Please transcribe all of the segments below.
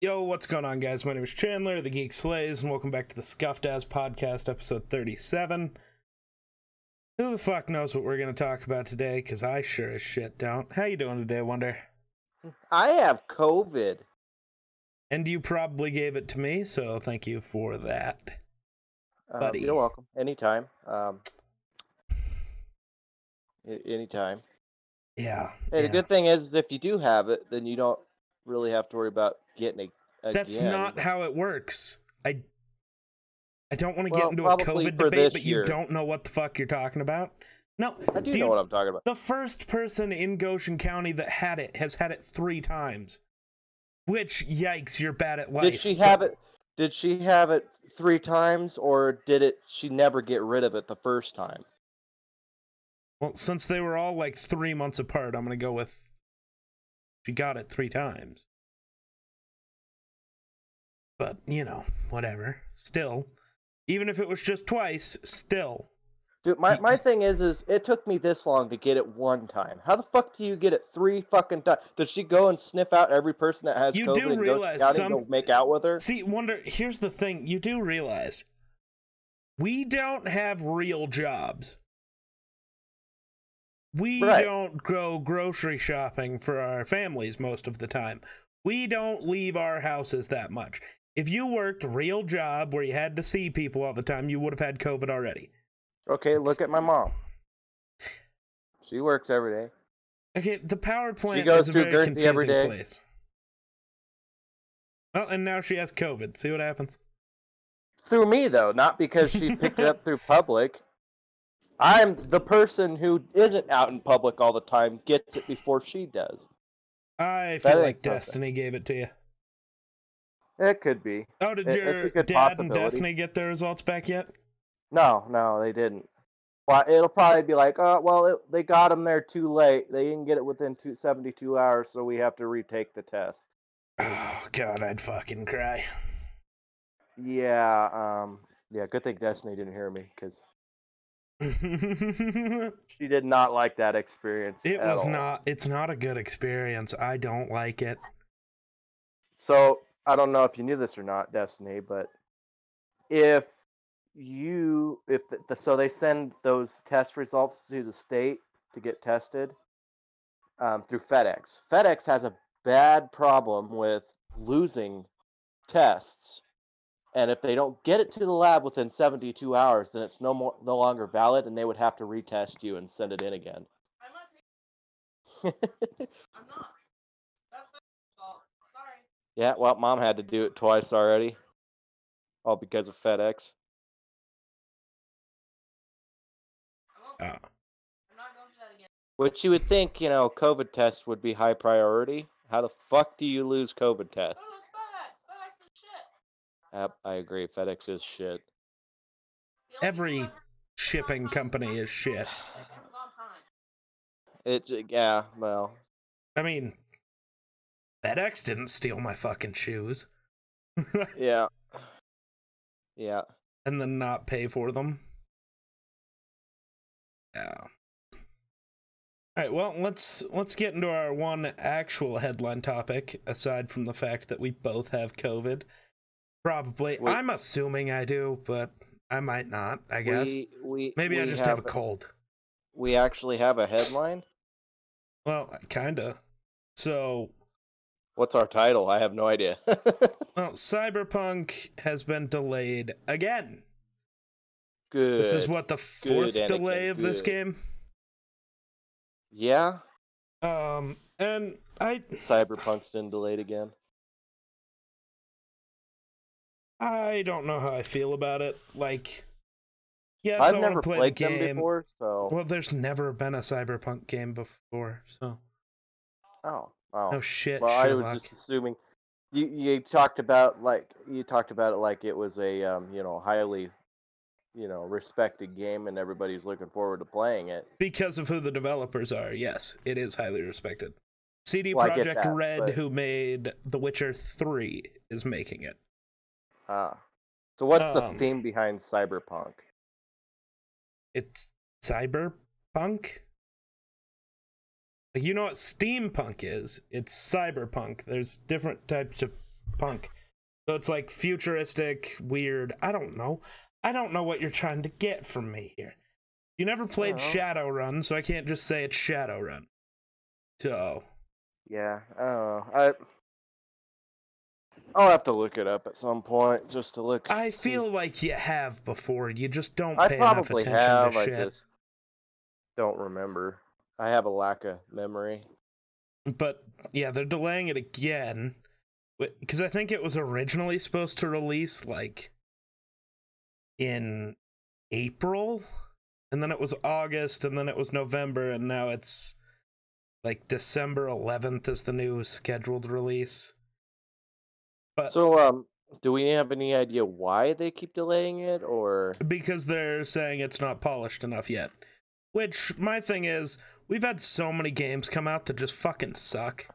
Yo, what's going on, guys? My name is Chandler, the Geek Slays, and welcome back to the Scuffed As Podcast, episode 37. Who the fuck knows what we're going to talk about today? Because I sure as shit don't. How you doing today, Wonder? I have COVID. And you probably gave it to me, so thank you for that. Um, Buddy. you're welcome. Anytime. Um, anytime. Yeah. Hey, yeah. the good thing is, if you do have it, then you don't really have to worry about getting again. That's not how it works. I I don't want to Well, get into a COVID debate, but you don't know what the fuck you're talking about. No, I do dude, know what I'm talking about. The first person in Goshen County that had it has had it three times. Which, yikes, you're bad at life. Did she have it? Did she have it three times, or did it? She never get rid of it the first time. Well, since they were all like three months apart, I'm gonna go with she got it three times. But you know, whatever. Still, even if it was just twice, still. Dude, my, my thing is, is it took me this long to get it one time. How the fuck do you get it three fucking times? Does she go and sniff out every person that has You COVID do and realize go some- go make out with her? See, wonder. Here's the thing: you do realize we don't have real jobs. We Right. don't go grocery shopping for our families most of the time. We don't leave our houses that much. If you worked a real job where you had to see people all the time, you would have had COVID already. Okay, look at my mom. She works every day. Okay, the power plant goes is a through very confusing every day. place. Well, and now she has COVID. See what happens. Through me though, not because she picked it up through public. I'm the person who isn't out in public all the time gets it before she does. I That feel like something. Destiny gave it to you. It could be. Oh, did It- your it's a good dad and. Destiny get their results back yet? No, no, they didn't. Well, it'll probably be like, oh, well, it, they got them there too late. They didn't get it within two, 72 hours, so we have to retake the test. Oh god, I'd fucking cry. Yeah, um, yeah. Good thing Destiny didn't hear me because she did not like that experience. at was all. not it's not a good experience. I don't like it. So I don't know if you knew this or not, Destiny, but if you if the, the, so they send those test results to the state to get tested um, through FedEx. FedEx has a bad problem with losing tests, and if they don't get it to the lab within 72 hours, then it's no more no longer valid, and they would have to retest you and send it in again. I'm not taking. I'm not. That's their fault. Sorry. Yeah, well, mom had to do it twice already. All because of FedEx. I. Uh, I'm not going through that again. Which you would think, you know, COVID tests would be high priority. How the fuck do you lose COVID tests? Oh, FedEx. FedEx is shit. Yep, I agree. FedEx is shit. Every shipping company is shit. FedEx. It was on time. It's yeah, well, I mean FedEx didn't steal my fucking shoes. yeah, yeah. and then not pay for them. Yeah. All right, well, let's let's get into our one actual headline topic aside from the fact that we both have COVID. Probably. Wait. I'm assuming I do, but I might not, I guess. We, we Maybe I we just have a cold. We actually have a headline. Well, kinda. So, What's our title? I have no idea. well, Cyberpunk has been delayed again. Good. This is what the fourth Anakin, delay of this game. Yeah, Um, and I Cyberpunk's been delayed again. I don't know how I feel about it. Like, yes, I've I never play played the them game. before, so Well, there's never been a Cyberpunk game before, so oh, oh. no shit. Well, I was just assuming you you talked about like you talked about it like it was a um, you know highly you know respected game and everybody's looking forward to playing it. because of who the developers are. Yes, it is highly respected. CD Well, I get Projekt that, Red, but- who made The Witcher Three, is making it. Ah, so what's Um, the theme behind Cyberpunk? It's cyberpunk. Like you know what steampunk is? It's cyberpunk. There's different types of punk. So it's like futuristic, weird. I don't know. I don't know what you're trying to get from me here. You never played. Shadowrun, so I can't just say it's Shadowrun. So Yeah, I don't know. I I'll have to look it up at some point just to look. I see- feel like you have before. You just don't I pay enough probably attention have. to I shit. just don't remember. I have a lack of memory. But yeah, they're delaying it again because I think it was originally supposed to release like in April, and then it was August, and then it was November, and now it's like December 11th is the new scheduled release. But So, um, do we have any idea why they keep delaying it, or because they're saying it's not polished enough yet. Which my thing is, we've had so many games come out that just fucking suck.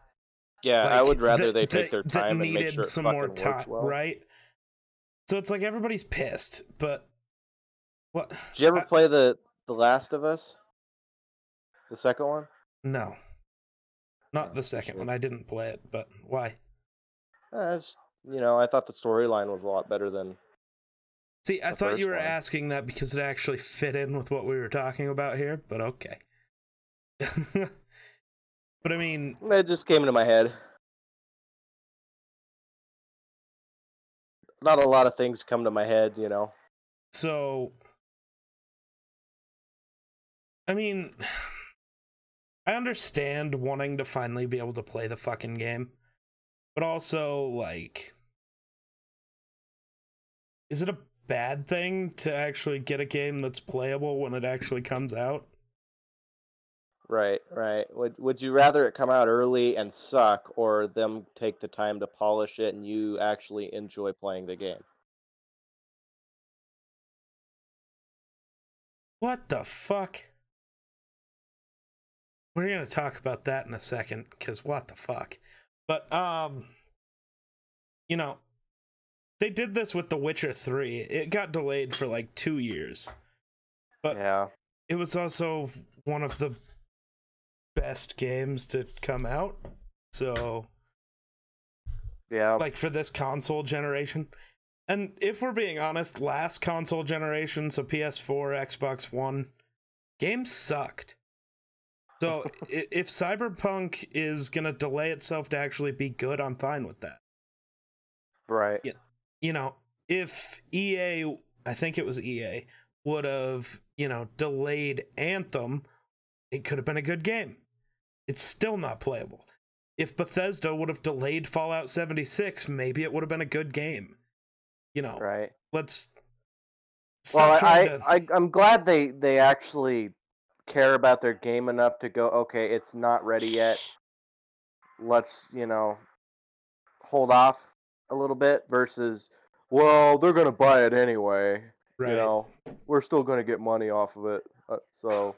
yeah, I would rather that- they take that- their time and make needed sure it some more time, well. right? So it's like everybody's pissed, but what? Did you ever I- play the The Last of Us? The second one? No, not Oh, the second shit. one. I didn't play it, but why? Uh, you know, I thought the storyline was a lot better than. See, I thought you were one. asking that because it actually fit in with what we were talking about here, but okay. but I mean, It just came into my head. Not a lot of things come to my head, you know. so I mean, I understand wanting to finally be able to play the fucking game, but also like is it a bad thing to actually get a game that's playable when it actually comes out? Right, right. Would Would you rather it come out early and suck, or them take the time to polish it and you actually enjoy playing the game? What the fuck? We're gonna talk about that in a second, because what the fuck? But um you know, they did this with The Witcher 3. It got delayed for like two years. But yeah, it was also one of the best games to come out. So yeah. like for this console generation. And if we're being honest, last console generation, so PS4, Xbox One, games sucked. So if Cyberpunk is going to delay itself to actually be good, I'm fine with that. right. yeah. You know, if EA, I think it was EA, would have, you know, delayed Anthem, it could have been a good game. It's still not playable. If Bethesda would have delayed Fallout 76, maybe it would have been a good game. You know, Right. let's. Well, I, to- I, I I'm glad they they actually care about their game enough to go. Okay, it's not ready yet. Let's you know hold off a little bit versus. Well, they're gonna buy it anyway. right. You know, we're still gonna get money off of it. Uh, so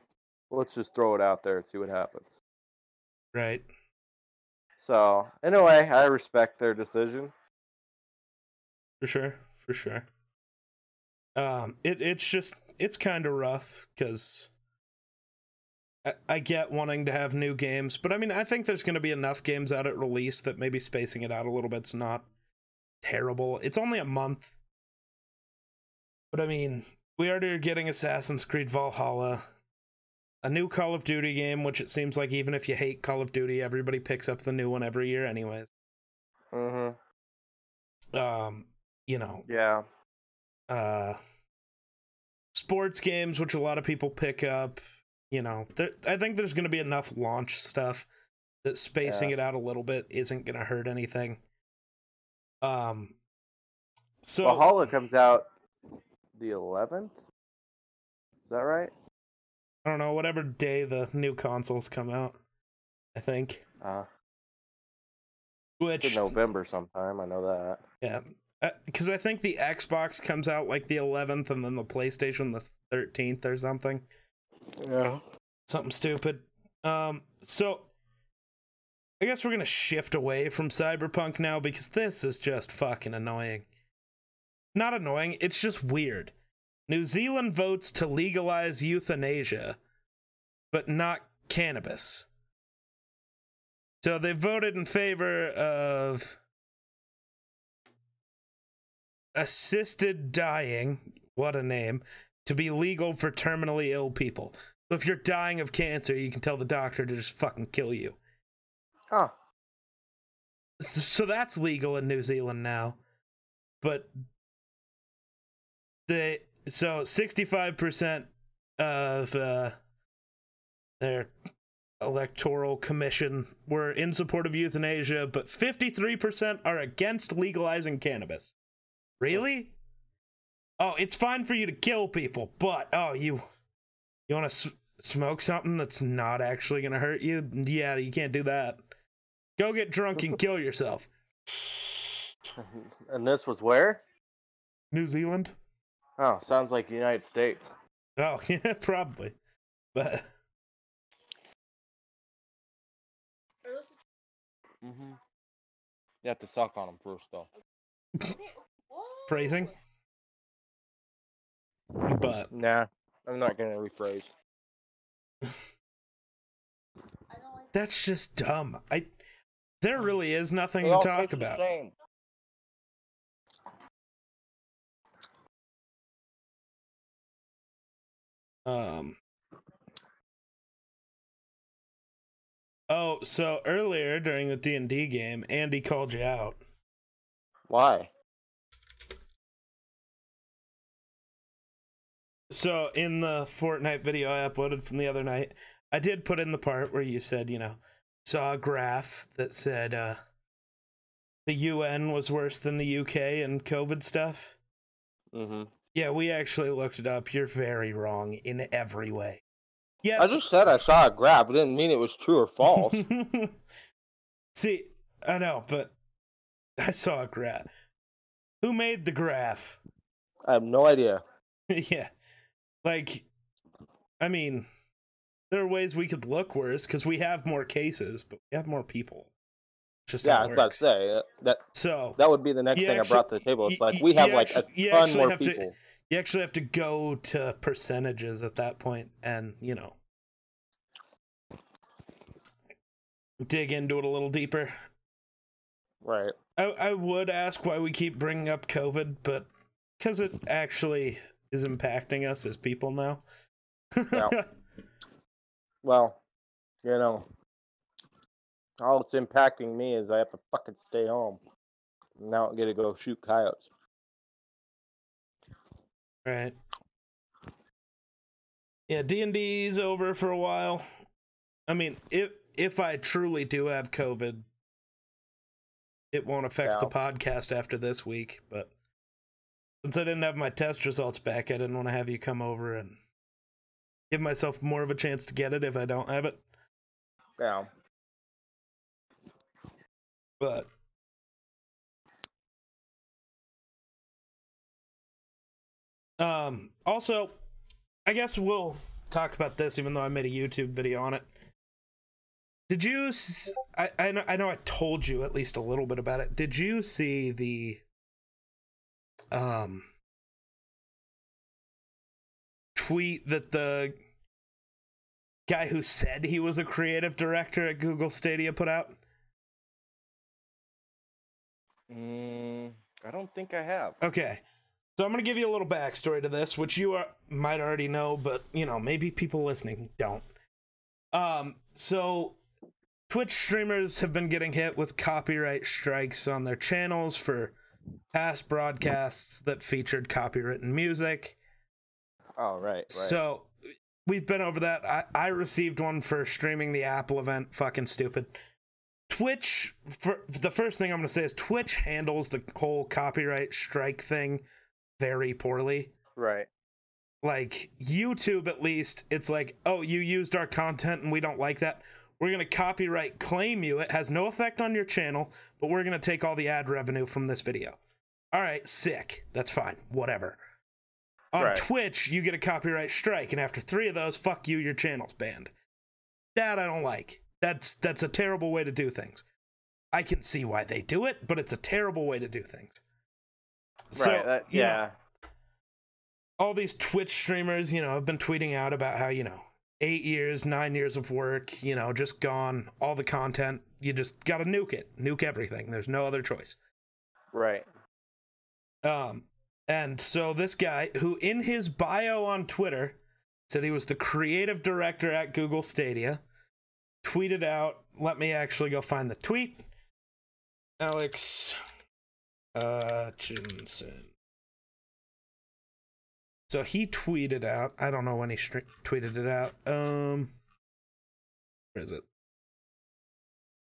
let's just throw it out there and see what happens. Right. So anyway, I respect their decision. For sure. For sure. Um, it it's just it's kind of rough because I, I get wanting to have new games, but I mean I think there's going to be enough games out at release that maybe spacing it out a little bit's not terrible. It's only a month, but I mean we already are getting Assassin's Creed Valhalla, a new Call of Duty game, which it seems like even if you hate Call of Duty, everybody picks up the new one every year, anyways. Mm-hmm. Um, you know, Yeah. uh sports games which a lot of people pick up you know there, i think there's going to be enough launch stuff that spacing Yeah. it out a little bit isn't going to hurt anything um so Valhalla comes out the 11th. Is that right? I don't know whatever day the new consoles come out i think Uh, which in November sometime. I know that. yeah because i think the xbox comes out like the 11th and then the playstation the 13th or something Yeah. something stupid. Um, so I guess we're gonna shift away from cyberpunk now because this is just fucking annoying. Not annoying, it's just weird. New Zealand votes to legalize euthanasia, but not cannabis. So they voted in favor of assisted dying, what a name, to be legal for terminally ill people. So if you're dying of cancer, you can tell the doctor to just fucking kill you. Oh, So that's legal in New Zealand now. But the so 65% of uh, their electoral commission were in support of euthanasia, but 53% are against legalizing cannabis. Really? Oh, it's fine for you to kill people, but oh, you you want to s- smoke something that's not actually going to hurt you? Yeah, you can't do that. Go get drunk and kill yourself. and this was where? New Zealand? Oh, sounds like the United States. Oh, yeah, probably. But Mm-hmm. You have to suck on them first, though. Phrasing? but Nah, I'm not gonna rephrase. I don't like that's just dumb. I there really is nothing to talk about. same. Um Oh, so earlier during the D&D game, Andy called you out. Why? So in the Fortnite video I uploaded from the other night, I did put in the part where you said, you know, saw a graph that said uh the UN was worse than the UK and COVID stuff. Mm-hmm. Yeah, we actually looked it up. You're very wrong in every way. Yes. I just said I saw a graph. It didn't mean it was true or false. See, I know, but I saw a graph. Who made the graph? I have no idea. yeah. Like, I mean, there are ways we could look worse because we have more cases, but we have more people. Just Yeah, I about to say that. That, So that would be the next thing actu- I brought to the table. It's like we have like a ton actually more have to- people. you actually have to go to percentages at that point and, you know, dig into it a little deeper. Right. I, I would ask why we keep bringing up COVID, but because it actually is impacting us as people now. Yeah. Well, you know, all it's impacting me is I have to fucking stay home. Now I get to go shoot coyotes. right. Yeah, D and D's over for a while. I mean, if if I truly do have COVID, it won't affect the podcast after this week. But since I didn't have my test results back, I didn't want to have you come over and give myself more of a chance to get it if I don't have it. Yeah. But um also I guess we'll talk about this even though I made a YouTube video on it. Did you s- I I know, I know I told you at least a little bit about it. Did you see the um tweet that the guy who said he was a creative director at Google Stadia put out? Mm, I don't think I have. Okay. So I'm going to give you a little backstory to this, which you are, might already know, but you know, maybe people listening don't. Um, so Twitch streamers have been getting hit with copyright strikes on their channels for past broadcasts that featured copywritten music. Oh, right, right. So we've been over that. I, I received one for streaming the Apple event. Fucking stupid. Twitch, for, the first thing I'm going to say is Twitch handles the whole copyright strike thing very poorly. right. Like YouTube, at least, it's like, oh, you used our content and we don't like that. We're going to copyright claim you. It has no effect on your channel, but we're going to take all the ad revenue from this video. All right, sick. That's fine. Whatever. On Right. Twitch, you get a copyright strike, and after three of those, fuck you, your channel's banned. That I don't like. That's that's a terrible way to do things. I can see why they do it, but it's a terrible way to do things. So, right. That, you know, yeah. all these Twitch streamers, you know, have been tweeting out about how, you know, eight years, nine years of work, you know, just gone, all the content. You just got to nuke it, nuke everything. There's no other choice. Right. Um, and so this guy, who in his bio on Twitter said he was the creative director at Google Stadia, tweeted out. Let me actually go find the tweet. Alex Hutchinson. So he tweeted out. I don't know when he tweeted it out. Um, where is it?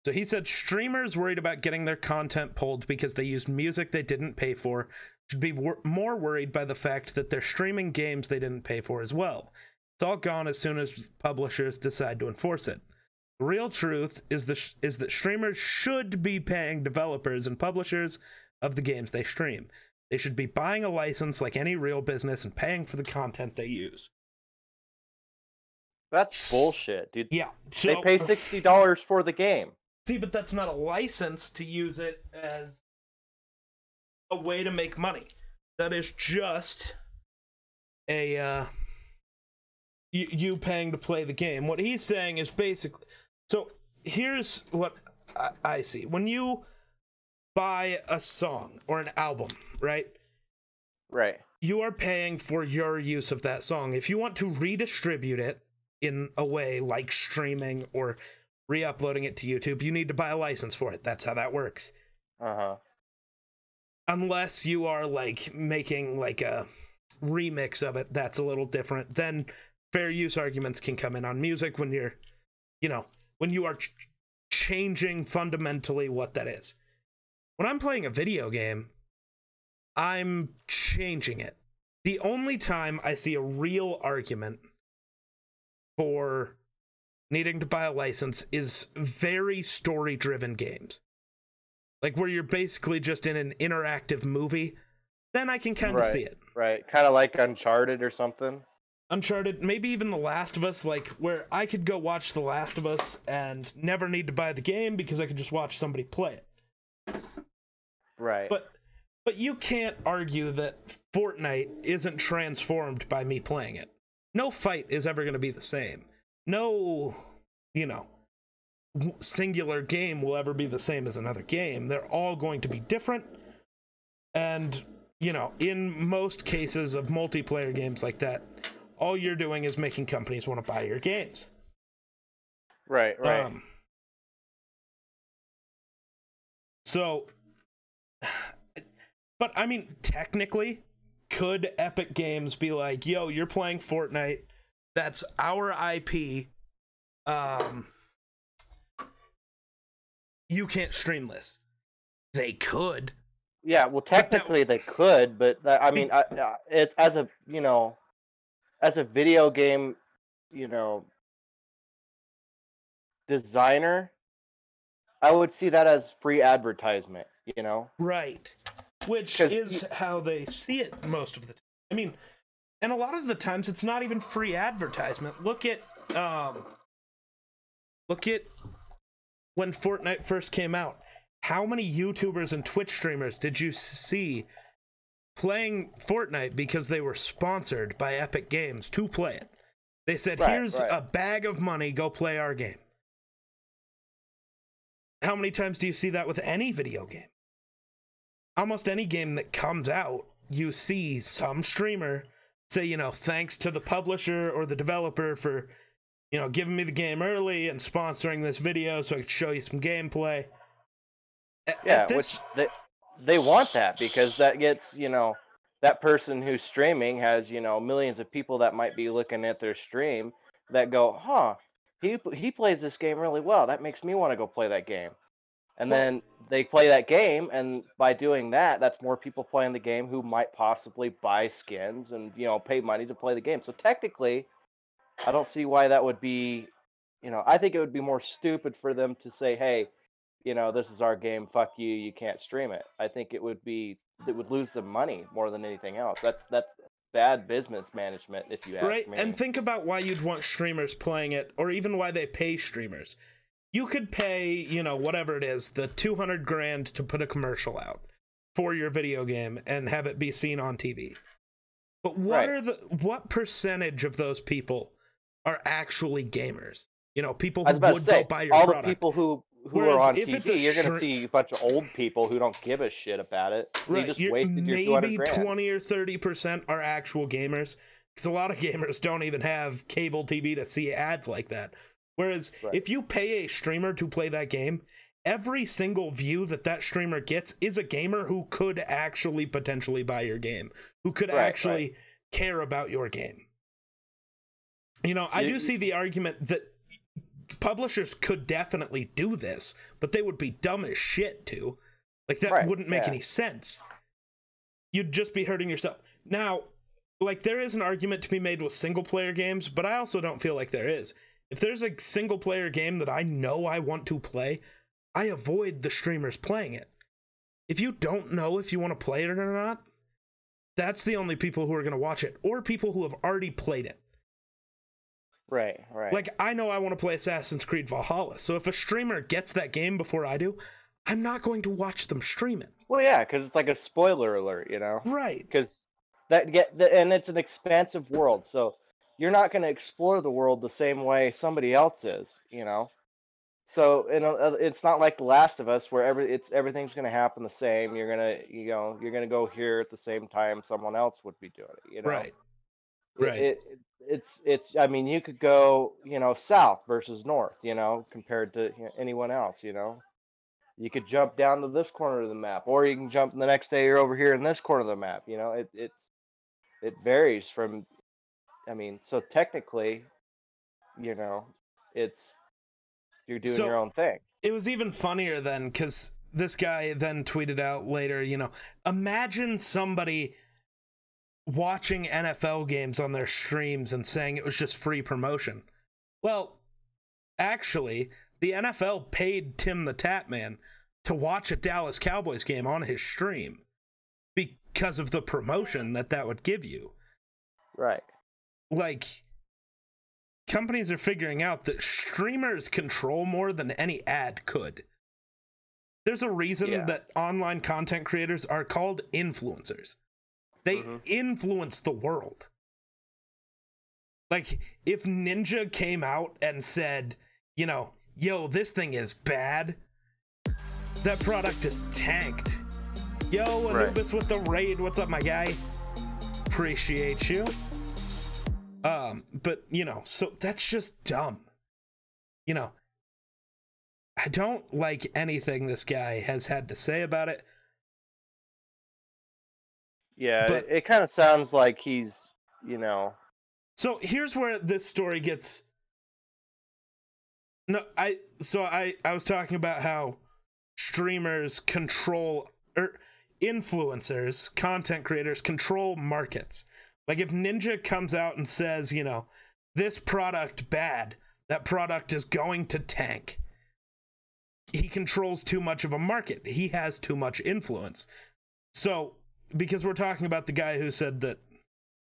So he said streamers worried about getting their content pulled because they used music they didn't pay for should be wor- more worried by the fact that they're streaming games they didn't pay for as well. It's all gone as soon as publishers decide to enforce it. The real truth is the sh- is that streamers should be paying developers and publishers of the games they stream. They should be buying a license like any real business and paying for the content they use. That's bullshit, dude. Yeah, They pay sixty dollars for the game. See, but that's not a license to use it as a way to make money. That is just a uh you, you paying to play the game. What he's saying is basically so here's what I, I see. When you buy a song or an album, right? Right. you are paying for your use of that song. If you want to redistribute it in a way like streaming or re uploading it to YouTube, you need to buy a license for it. That's how that works. Uh huh. Unless you are like making like a remix of it, that's a little different. Then fair use arguments can come in on music when you're, you know, when you are ch- changing fundamentally what that is. When I'm playing a video game, I'm changing it. The only time I see a real argument for needing to buy a license is very story driven games. Like where you're basically just in an interactive movie, then I can kind of Right. see it. Right. Kind of like Uncharted or something. Uncharted, maybe even The Last of Us, like where I could go watch The Last of Us and never need to buy the game because I could just watch somebody play it. Right. But but you can't argue that Fortnite isn't transformed by me playing it. No fight is ever going to be the same. No, you know, singular game will ever be the same as another game. They're all going to be different. And, you know, in most cases of multiplayer games like that, all you're doing is making companies want to buy your games. right. Right. Um, so, but I mean, technically, could Epic Games be like, "Yo, you're playing Fortnite. That's our IP. Um, you can't stream this." They could. yeah. Well, that- technically they could, but that, I mean, I, I- it's as a you know, as a video game, you know, designer, I would see that as free advertisement. You know. Right. Which is how they see it most of the time. I mean, and a lot of the times it's not even free advertisement. Look at um look at when Fortnite first came out. How many YouTubers and Twitch streamers did you see playing Fortnite because they were sponsored by Epic Games to play it? They said, Right, "Here's right. a bag of money, go play our game." How many times do you see that with any video game? Almost any game that comes out, you see some streamer say, you know, thanks to the publisher or the developer for, you know, giving me the game early and sponsoring this video so I could show you some gameplay. At Yeah, this- which they they want that because that gets you know that person who's streaming has you know millions of people that might be looking at their stream that go, huh, he he plays this game really well. That makes me want to go play that game. And Well- then they play that game, and by doing that, that's more people playing the game who might possibly buy skins and you know pay money to play the game. So technically, I don't see why that would be. You know, I think it would be more stupid for them to say, "Hey, you know, this is our game. Fuck you. You can't stream it." I think it would be it would lose them money more than anything else. That's that's bad business management, if you ask right me. and think about why you'd want streamers playing it or even why they pay streamers you could pay you know whatever it is the 200 grand to put a commercial out for your video game and have it be seen on tv but what Right. are the what percentage of those people are actually gamers you know people who would say go buy your all product the people who who Whereas are on if it's a TV, you're gonna str- see a bunch of old people who don't give a shit about it. Right, you just you're- wasted your maybe. 20 or 30 percent are actual gamers because a lot of gamers don't even have cable tv to see ads like that whereas Right. if you pay a streamer to play that game every single view that that streamer gets is a gamer who could actually potentially buy your game who could Right, right. actually care about your game you know i do see the argument that publishers could definitely do this but they would be dumb as shit too like that Right, wouldn't make yeah. any sense you'd just be hurting yourself. Now, like there is an argument to be made with single player games, but I also don't feel like there is. If there's a single player game that I know I want to play, I avoid the streamers playing it. If you don't know if you want to play it or not, that's the only people who are going to watch it or people who have already played it. Right, right. Like I know I want to play Assassin's Creed Valhalla. So if a streamer gets that game before I do, I'm not going to watch them stream it. well, yeah, because it's like a spoiler alert, you know. Right. Because that get the, and it's an expansive world, so you're not going to explore the world the same way somebody else is, you know. So and uh, it's not like The Last of Us where every it's everything's going to happen the same. You're gonna you know you're gonna go here at the same time someone else would be doing it, you know. Right. Right. It, it, it's it's I mean you could go you know south versus north you know compared to you know, anyone else you know. You could jump down to this corner of the map, or you can jump the next day you're over here in this corner of the map. You know it it's it varies from. I mean, so technically, you know, it's you're doing So- your own thing. it was even funnier then because this guy then tweeted out later, you know, imagine somebody watching NFL games on their streams and saying it was just free promotion. Well, actually, the NFL paid Tim the Tatman to watch a Dallas Cowboys game on his stream because of the promotion that that would give you Right. like companies are figuring out that streamers control more than any ad could. There's a reason Yeah. that online content creators are called influencers. They Mhm. influence the world. Like if Ninja came out and said, you know, yo, this thing is bad. That product is tanked. Yo, Right. Anubis with the raid. What's up, my guy? Appreciate you. Um, but you know, so that's just dumb. You know, I don't like anything this guy has had to say about it. Yeah, But- it, it kind of sounds like he's, you know, So here's where this story gets. No, I so I I was talking about how streamers control or influencers, content creators control markets. Like if Ninja comes out and says, you know, this product bad, that product is going to tank. He controls too much of a market. He has too much influence. So, because we're talking about the guy who said that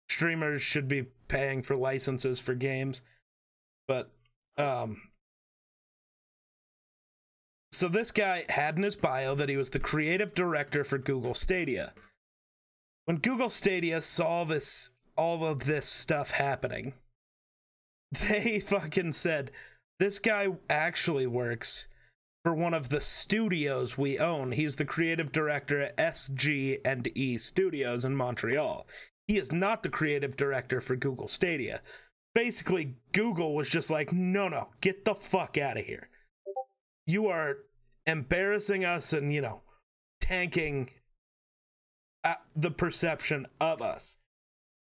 streamers should be paying for licenses for games. But um so this guy had in his bio that he was the creative director for Google Stadia. When Google Stadia saw this all of this stuff happening they fucking said this guy actually works for one of the studios we own he's the creative director at SG and E Studios in Montreal he is not the creative director for Google Stadia. Basically, Google was just like, no, no, get the fuck out of here. You are embarrassing us and, you know, tanking the perception of us.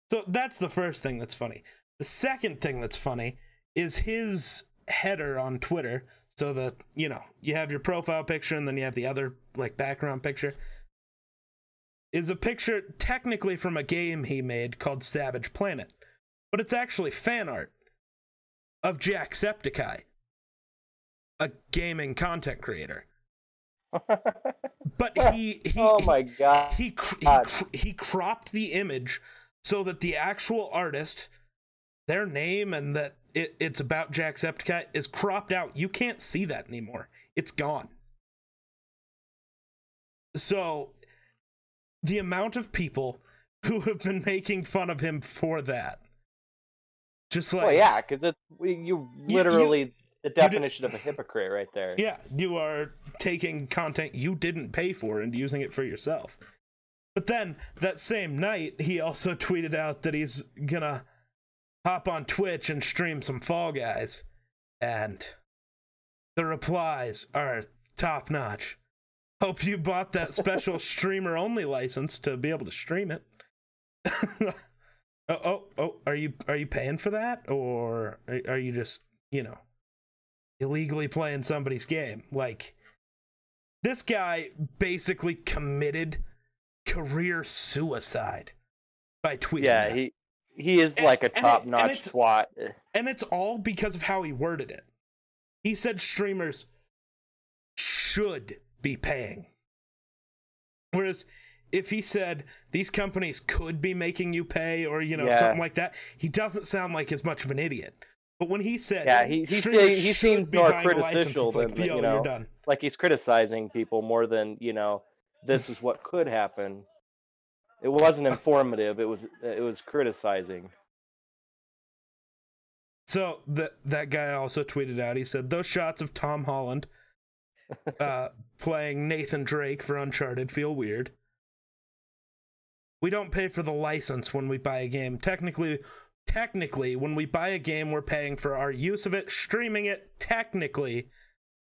So that's the first thing that's funny. The second thing that's funny is his header on Twitter. So that, you know, you have your profile picture and then you have the other, like, background picture is a picture technically from a game he made called Savage Planet, but it's actually fan art of Jacksepticeye, a gaming content creator. But he he oh my god. he cr- he, he cropped the image so that the actual artist, their name and that it, it's about Jacksepticeye is cropped out. You can't see that anymore. It's gone. So the amount of people who have been making fun of him for that. Just like well, yeah, because it's you you- literally the definition of a hypocrite right there. Yeah, you are taking content you didn't pay for and using it for yourself. But then that same night, he also tweeted out that he's gonna hop on Twitch and stream some Fall Guys. And the replies are top notch. Hope you bought that special streamer only license to be able to stream it. oh, oh, oh, are you are you paying for that? Or are, are you just, you know, illegally playing somebody's game. Like this guy basically committed career suicide by tweeting. Yeah, that. he he is And- like a and it- and top notch SWAT. and it's all because of how he worded it. He said streamers should be paying. Whereas if he said these companies could be making you pay or you know Yeah. something like that, he doesn't sound like as much of an idiot. But when he said Yeah, he- he se- he seems more critical it's like, than, you know, you're done. Like he's criticizing people more than you know. This is what could happen. It wasn't informative. It was it was criticizing. So that that guy also tweeted out. He said those shots of Tom Holland uh, playing Nathan Drake for Uncharted feel weird. We don't pay for the license when we buy a game. Technically, technically, when we buy a game, we're paying for our use of it. Streaming it technically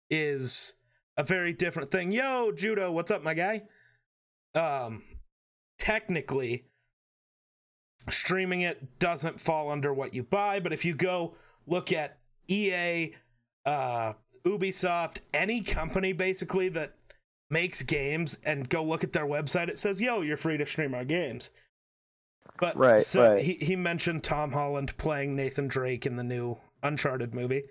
is a very different thing. Yo, Judo, what's up, my guy? Um, technically, streaming it doesn't fall under what you buy, but if you go look at EA, uh, Ubisoft, any company basically that makes games and go look at their website, it says, yo, you're free to stream our games. But Right, so right. He, he mentioned Tom Holland playing Nathan Drake in the new Uncharted movie.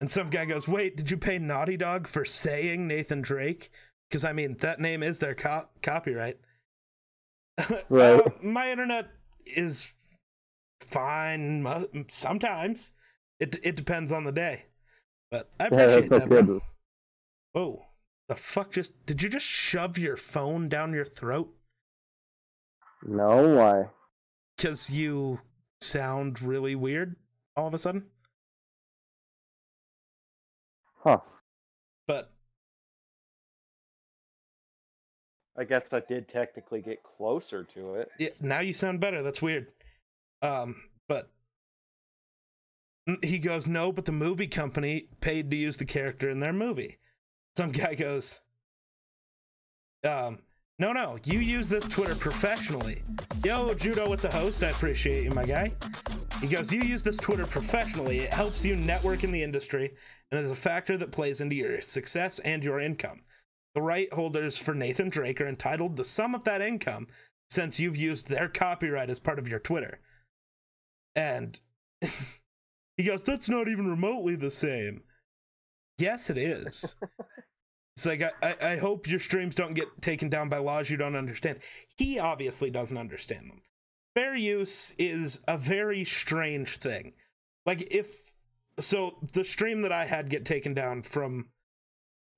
And some guy goes, wait, did you pay Naughty Dog for saying Nathan Drake? Because, I mean, that name is their co- copyright. Right. Uh, my internet is fine sometimes. It it depends on the day. But I appreciate that. bro. Whoa. The fuck just did you just shove your phone down your throat? No, why? Cause you sound really weird all of a sudden? Huh. I guess I did technically get closer to it. yeah, now you sound better. That's weird. Um, but he goes, No, but the movie company paid to use the character in their movie. Some guy goes, um, no, no, you use this Twitter professionally. Yo, Judo with the host, I appreciate you, my guy. He goes, You use this Twitter professionally. It helps you network in the industry and is a factor that plays into your success and your income. The right holders for Nathan Drake are entitled to some of that income since you've used their copyright as part of your Twitter. And he goes, That's not even remotely the same. Yes, it is. it's like, I, I, I hope your streams don't get taken down by laws you don't understand. He obviously doesn't understand them. Fair use is a very strange thing. Like, if so, the stream that I had get taken down from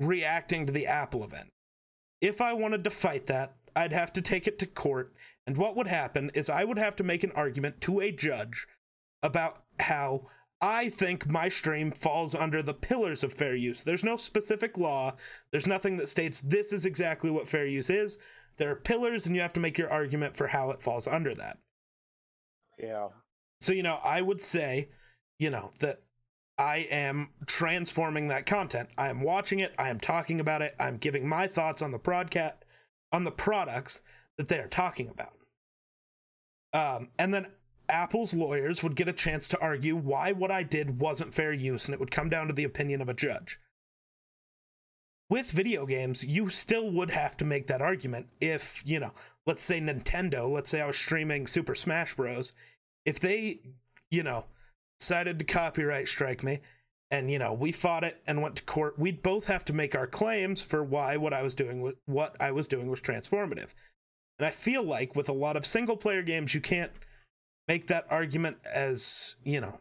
reacting to the Apple event. If I wanted to fight that, I'd have to take it to court. And what would happen is I would have to make an argument to a judge about how I think my stream falls under the pillars of fair use. There's no specific law, there's nothing that states this is exactly what fair use is. There are pillars, and you have to make your argument for how it falls under that. Yeah. So, you know, I would say, you know, that I am transforming that content. I am watching it, I am talking about it, I'm giving my thoughts on the broadcast on the products that they are talking about. Um, and then Apple's lawyers would get a chance to argue why what I did wasn't fair use, and it would come down to the opinion of a judge. With video games, you still would have to make that argument if, you know, let's say Nintendo, let's say I was streaming Super Smash Bros. If they, you know, decided to copyright strike me and, you know, we fought it and went to court, we'd both have to make our claims for why what I was doing what I was doing was transformative. And I feel like with a lot of single player games, you can't make that argument as, you know,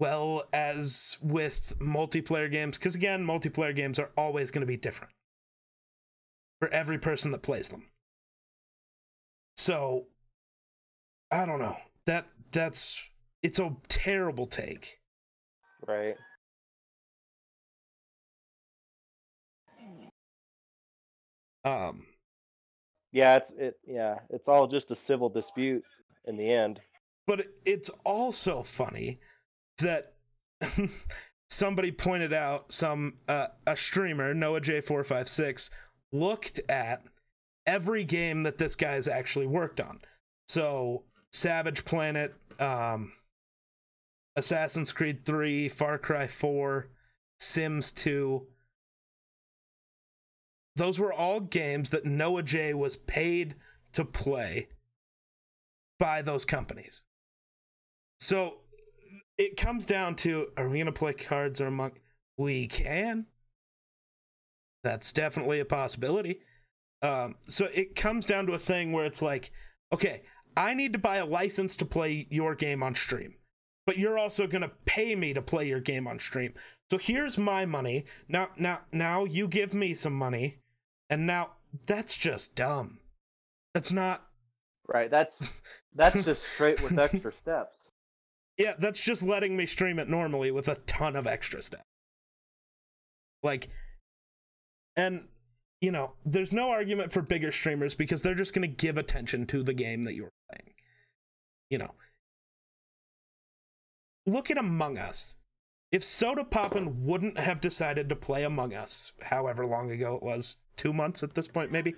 well as with multiplayer games. Because again, multiplayer games are always going to be different for every person that plays them. So, I don't know. That that's it's a terrible take. Right. Um. Yeah, it's it. Yeah, it's all just a civil dispute in the end. But it's also funny that somebody pointed out some uh, a streamer Noah J four five six looked at every game that this guy's actually worked on. So Savage Planet, um, Assassin's Creed 3, Far Cry 4, Sims 2. Those were all games that Noah J was paid to play by those companies. So it comes down to are we going to play cards or among we can that's definitely a possibility um so it comes down to a thing where it's like okay i need to buy a license to play your game on stream but you're also going to pay me to play your game on stream so here's my money now now now you give me some money and now that's just dumb that's not Right. That's that's just straight with extra steps. Yeah, that's just letting me stream it normally with a ton of extra stuff. Like, and, you know, there's no argument for bigger streamers because they're just going to give attention to the game that you're playing. You know, look at Among Us. If Sodapoppin wouldn't have decided to play Among Us, however long ago it was, two months at this point, maybe,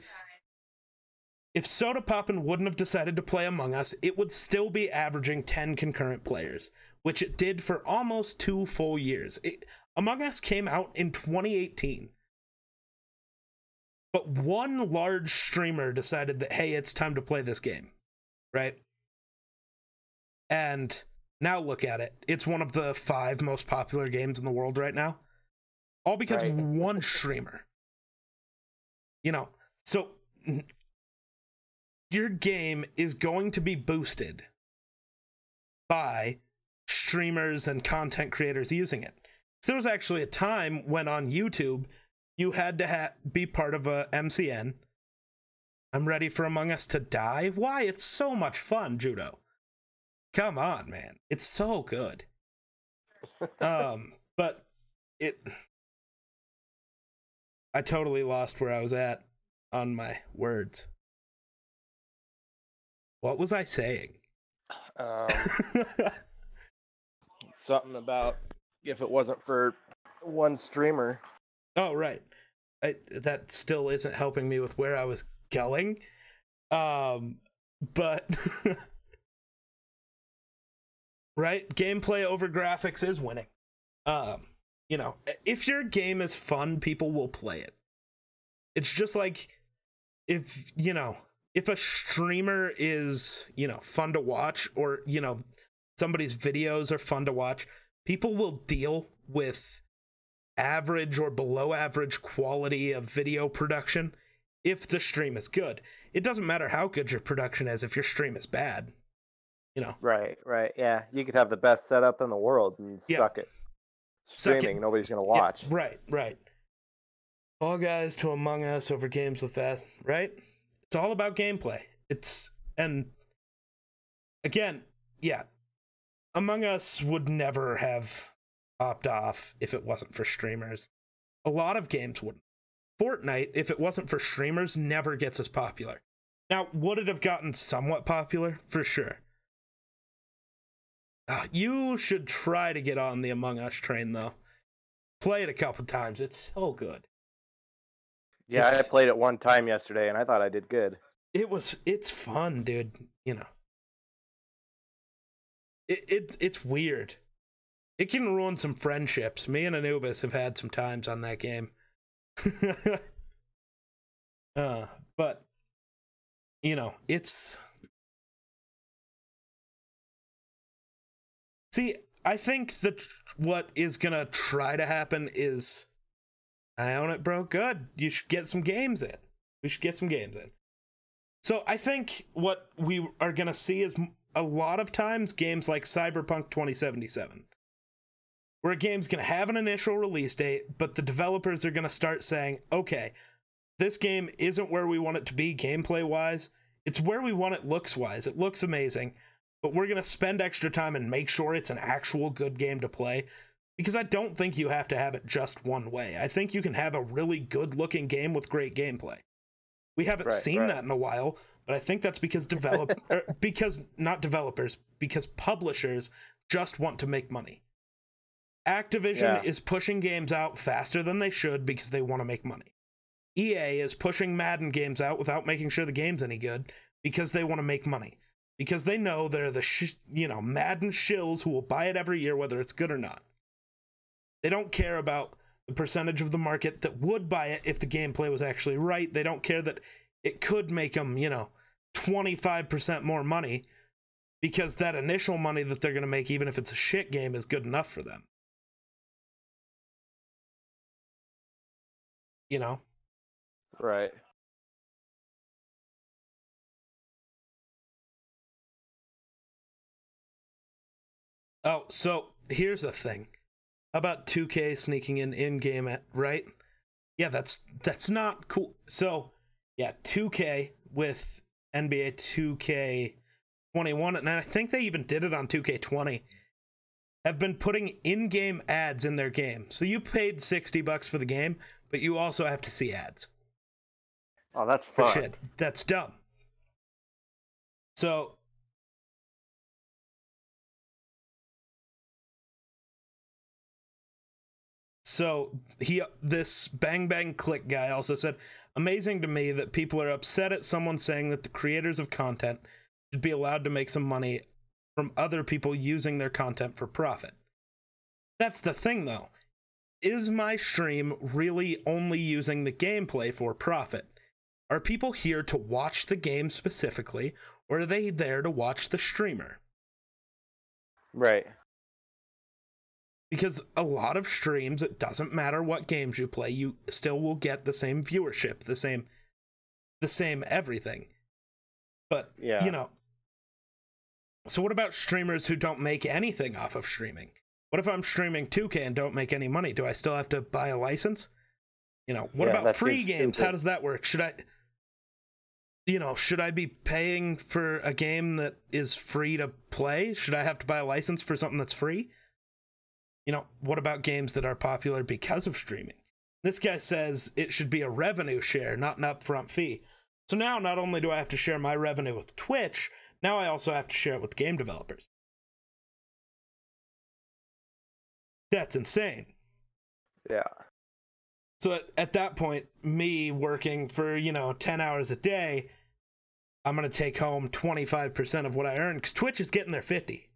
if Sodapoppin wouldn't have decided to play Among Us, it would still be averaging 10 concurrent players, which it did for almost two full years. It, Among Us came out in 2018. But one large streamer decided that, hey, it's time to play this game, right? And now look at it. It's one of the five most popular games in the world right now. All because Right. one streamer. You know, so your game is going to be boosted by streamers and content creators using it. So there was actually a time when on YouTube you had to ha- be part of a MCN. I'm ready for Among Us to die. Why? It's so much fun, Judo. Come on, man. It's so good. um, but it I totally lost where I was at on my words. What was I saying? Um, something about if it wasn't for one streamer. oh, right. I, that still isn't helping me with where I was going. Um, but right, gameplay over graphics is winning. Um, you know, if your game is fun, people will play it. It's just like if, you know, if a streamer is, you know, fun to watch or, you know, somebody's videos are fun to watch, people will deal with average or below average quality of video production if the stream is good. It doesn't matter how good your production is if your stream is bad. You know, Right, right. Yeah, you could have the best setup in the world and Yeah. suck it. Suck it. Streaming, nobody's gonna Yeah, watch. right, right. All guys to Among Us over games with fast, right? It's all about gameplay. It's and again, yeah. Among Us would never have popped off if it wasn't for streamers. A lot of games wouldn't. Fortnite, if it wasn't for streamers, never gets as popular. Now, would it have gotten somewhat popular? For sure. Uh, you should try to get on the Among Us train, though. Play it a couple times. It's so good. Yeah, I played it one time yesterday and I thought I did good. It was. It's fun, dude. You know. It, it's it's weird. It can ruin some friendships. Me and Anubis have had some times on that game. uh, but you know, it's See, I think that what is gonna try to happen is I own it, bro. Good. You should get some games in. We should get some games in. So I think what we are gonna see is a lot of times games like Cyberpunk 2077, where a game's gonna have an initial release date, but the developers are gonna start saying, okay, this game isn't where we want it to be gameplay wise. It's where we want it looks wise. It looks amazing, but we're gonna spend extra time and make sure it's an actual good game to play. Because I don't think you have to have it just one way. I think you can have a really good looking game with great gameplay. We haven't Right, seen right. that in a while, but I think that's because develop er, because not developers, because publishers just want to make money. Activision Yeah. is pushing games out faster than they should because they want to make money. EA is pushing Madden games out without making sure the game's any good because they want to make money. Because they know they're the sh- you know Madden shills who will buy it every year whether it's good or not. They don't care about the percentage of the market that would buy it if the gameplay was actually right. They don't care that it could make them, you know, 25% more money because that initial money that they're going to make, even if it's a shit game, is good enough for them. You know? Right. Oh, so here's a thing about 2K sneaking in in-game, at- right? Yeah, that's that's not cool. So, yeah, 2K with NBA 2K21, and I think they even did it on 2K20. Have been putting in-game ads in their game. So you paid 60 bucks for the game, but you also have to see ads. Oh, that's fun. shit. That's dumb. So So he this bang bang click guy also said amazing to me that people are upset at someone saying that the creators of content should be allowed to make some money from other people using their content for profit. That's the thing though. Is my stream really only using the gameplay for profit? Are people here to watch the game specifically, or are they there to watch the streamer? Right. Because a lot of streams, it doesn't matter what games you play, you still will get the same viewership, the same the same everything. But Yeah. you know. So what about streamers who don't make anything off of streaming? What if I'm streaming 2K and don't make any money? Do I still have to buy a license? You know, what Yeah, about free games? How does that work? Should I you know, should I be paying for a game that is free to play? Should I have to buy a license for something that's free? You know, what about games that are popular because of streaming? This guy says it should be a revenue share, not an upfront fee. So now not only do I have to share my revenue with Twitch, now I also have to share it with game developers. That's insane. Yeah. So at, at that point, me working for, you know, 10 hours a day, I'm going to take home 25% of what I earn because Twitch is getting their 50.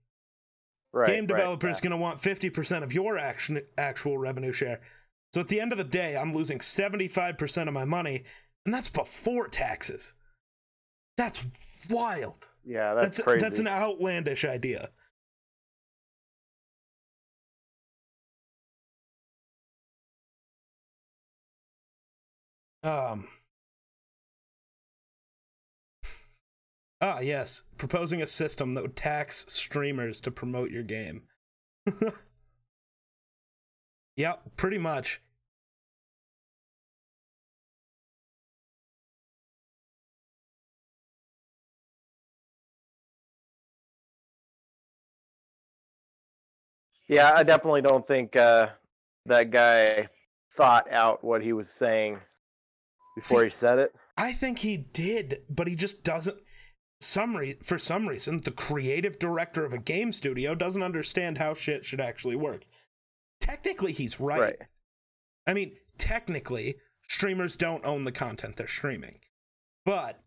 Right. Game right, is yeah. going to want 50% of your action, actual revenue share. So at the end of the day, I'm losing 75% of my money, and that's before taxes. That's wild. Yeah, that's, That's crazy. that's an outlandish idea. Um. Ah, yes, proposing a system that would tax streamers to promote your game. yep, pretty much. Yeah, I definitely don't think uh, that guy thought out what he was saying before See- he said it. I think he did, but he just doesn't. Some re- for some reason, the creative director of a game studio doesn't understand how shit should actually work. Technically, he's right. Right. I mean, technically, streamers don't own the content they're streaming, but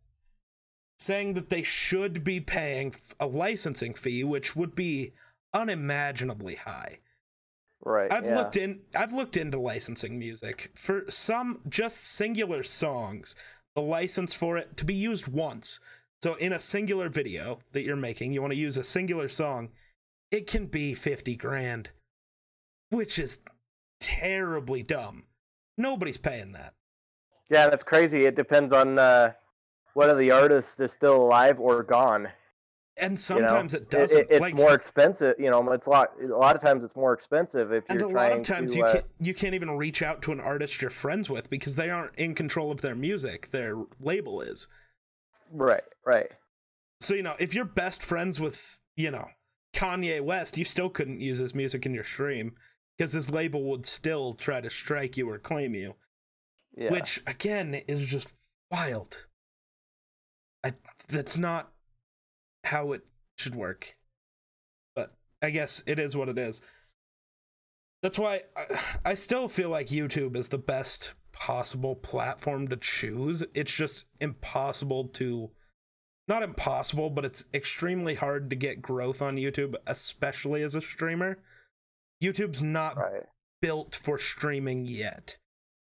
saying that they should be paying a licensing fee, which would be unimaginably high. Right. I've yeah. looked in I've looked into licensing music for some just singular songs. The license for it to be used once. So in a singular video that you're making, you want to use a singular song, it can be 50 grand, which is terribly dumb. Nobody's paying that. Yeah, that's crazy. It depends on uh, whether the artist is still alive or gone. And you know? sometimes it doesn't. it- it's like, more expensive. You know, it's a lot. A lot of times, it's more expensive if and you're a trying lot of times to. you uh, can't you can't even reach out to an artist you're friends with because they aren't in control of their music. Their label is. Right. Right. So you know, if you're best friends with you know Kanye West, you still couldn't use his music in your stream because his label would still try to strike you or claim you. Yeah. Which again is just wild. I that's not how it should work. But I guess it is what it is. That's why I, I still feel like YouTube is the best possible platform to choose. It's just impossible to not impossible, but it's extremely hard to get growth on YouTube, especially as a streamer. YouTube's not Right. built for streaming yet.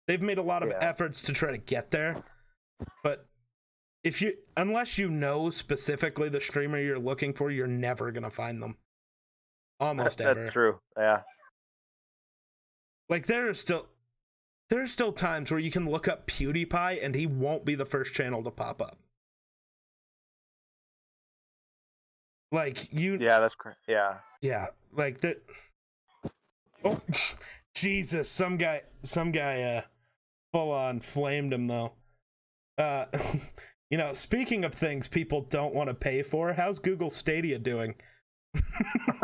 They've made a lot of Yeah. efforts to try to get there, but if you unless you know specifically the streamer you're looking for, you're never gonna find them. Almost That's ever. true. Yeah. Like there are still there are still times where you can look up PewDiePie and he won't be the first channel to pop up. Like you Yeah, that's correct. Yeah. Yeah, like that. Oh, Jesus! Some guy, some guy, uh, full on flamed him though. Uh, you know, speaking of things people don't want to pay for, how's Google Stadia doing?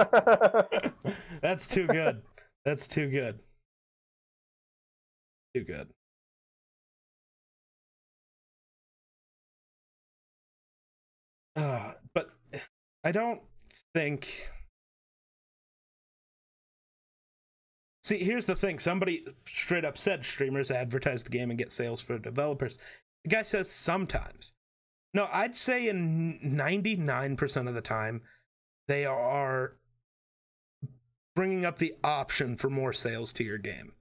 That's too good. That's too good. Too good. Uh, but I don't think. See, here's the thing. Somebody straight up said streamers advertise the game and get sales for developers. The guy says sometimes. No, I'd say in 99% of the time, they are bringing up the option for more sales to your game.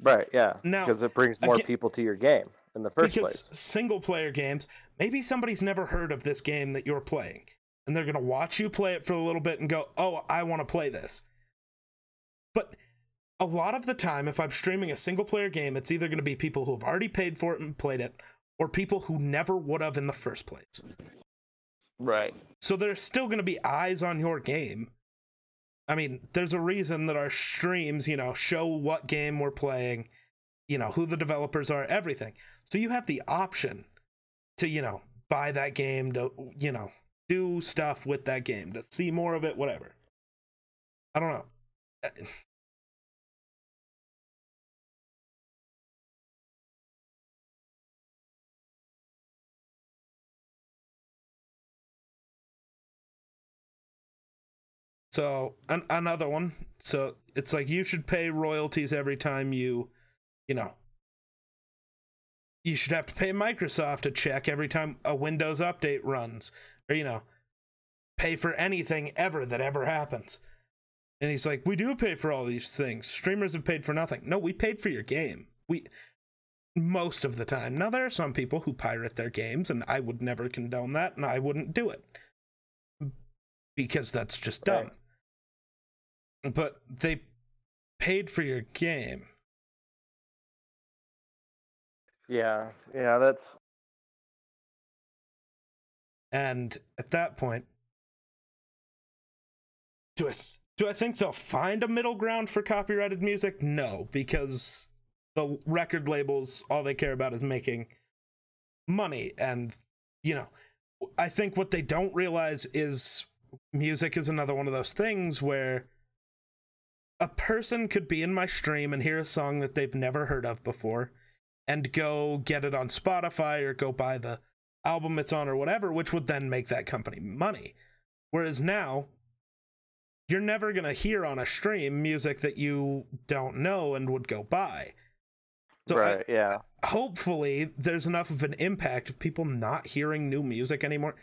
Right. Yeah. Now, because it brings more again- people to your game in the first because place. single player games, maybe somebody's never heard of this game that you're playing, and they're gonna watch you play it for a little bit and go, "Oh, I want to play this." But a lot of the time, if I'm streaming a single player game, it's either gonna be people who have already paid for it and played it, or people who never would have in the first place. Right. So there's still going to be eyes on your game. I mean, there's a reason that our streams, you know, show what game we're playing, you know, who the developers are, everything. So you have the option to, you know, buy that game, to, you know, do stuff with that game, to see more of it, whatever. I don't know. So an- another one. So it's like you should pay royalties every time you, you know, you should have to pay Microsoft a check every time a Windows update runs, or you know, pay for anything ever that ever happens. And he's like, we do pay for all these things. Streamers have paid for nothing. No, we paid for your game. We most of the time. Now there are some people who pirate their games, and I would never condone that, and I wouldn't do it because that's just dumb. Right. But they paid for your game. Yeah. Yeah. That's And at that point, do I th- do I think they'll find a middle ground for copyrighted music? No, because the record labels all they care about is making money and you know, I think what they don't realize is music is another one of those things where a person could be in my stream and hear a song that they've never heard of before and go get it on Spotify or go buy the album it's on or whatever, which would then make that company money. Whereas now, you're never going to hear on a stream music that you don't know and would go buy. So I- right. yeah. hopefully there's enough of an impact of people not hearing new music anymore.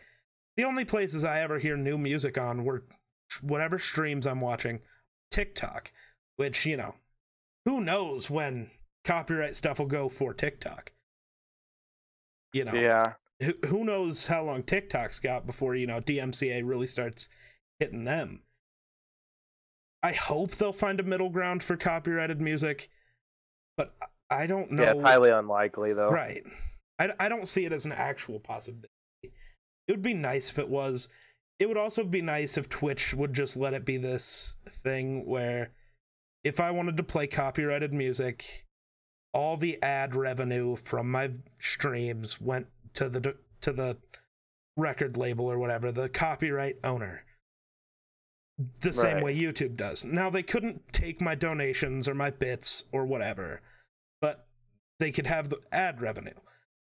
The only places I ever hear new music on were whatever streams I'm watching, TikTok, which, you know, who knows when copyright stuff will go for TikTok. You know, Yeah. who, who knows how long TikTok's got before, you know, DMCA really starts hitting them. I hope they'll find a middle ground for copyrighted music, but I don't know. Yeah. It's highly unlikely though. Right. I, I don't see it as an actual possibility. It would be nice if it was. It would also be nice if Twitch would just let it be this thing where if I wanted to play copyrighted music, all the ad revenue from my streams went to the to the record label or whatever, the copyright owner. The same way YouTube does. Now they couldn't take my donations or my bits or whatever, but they could have the ad revenue.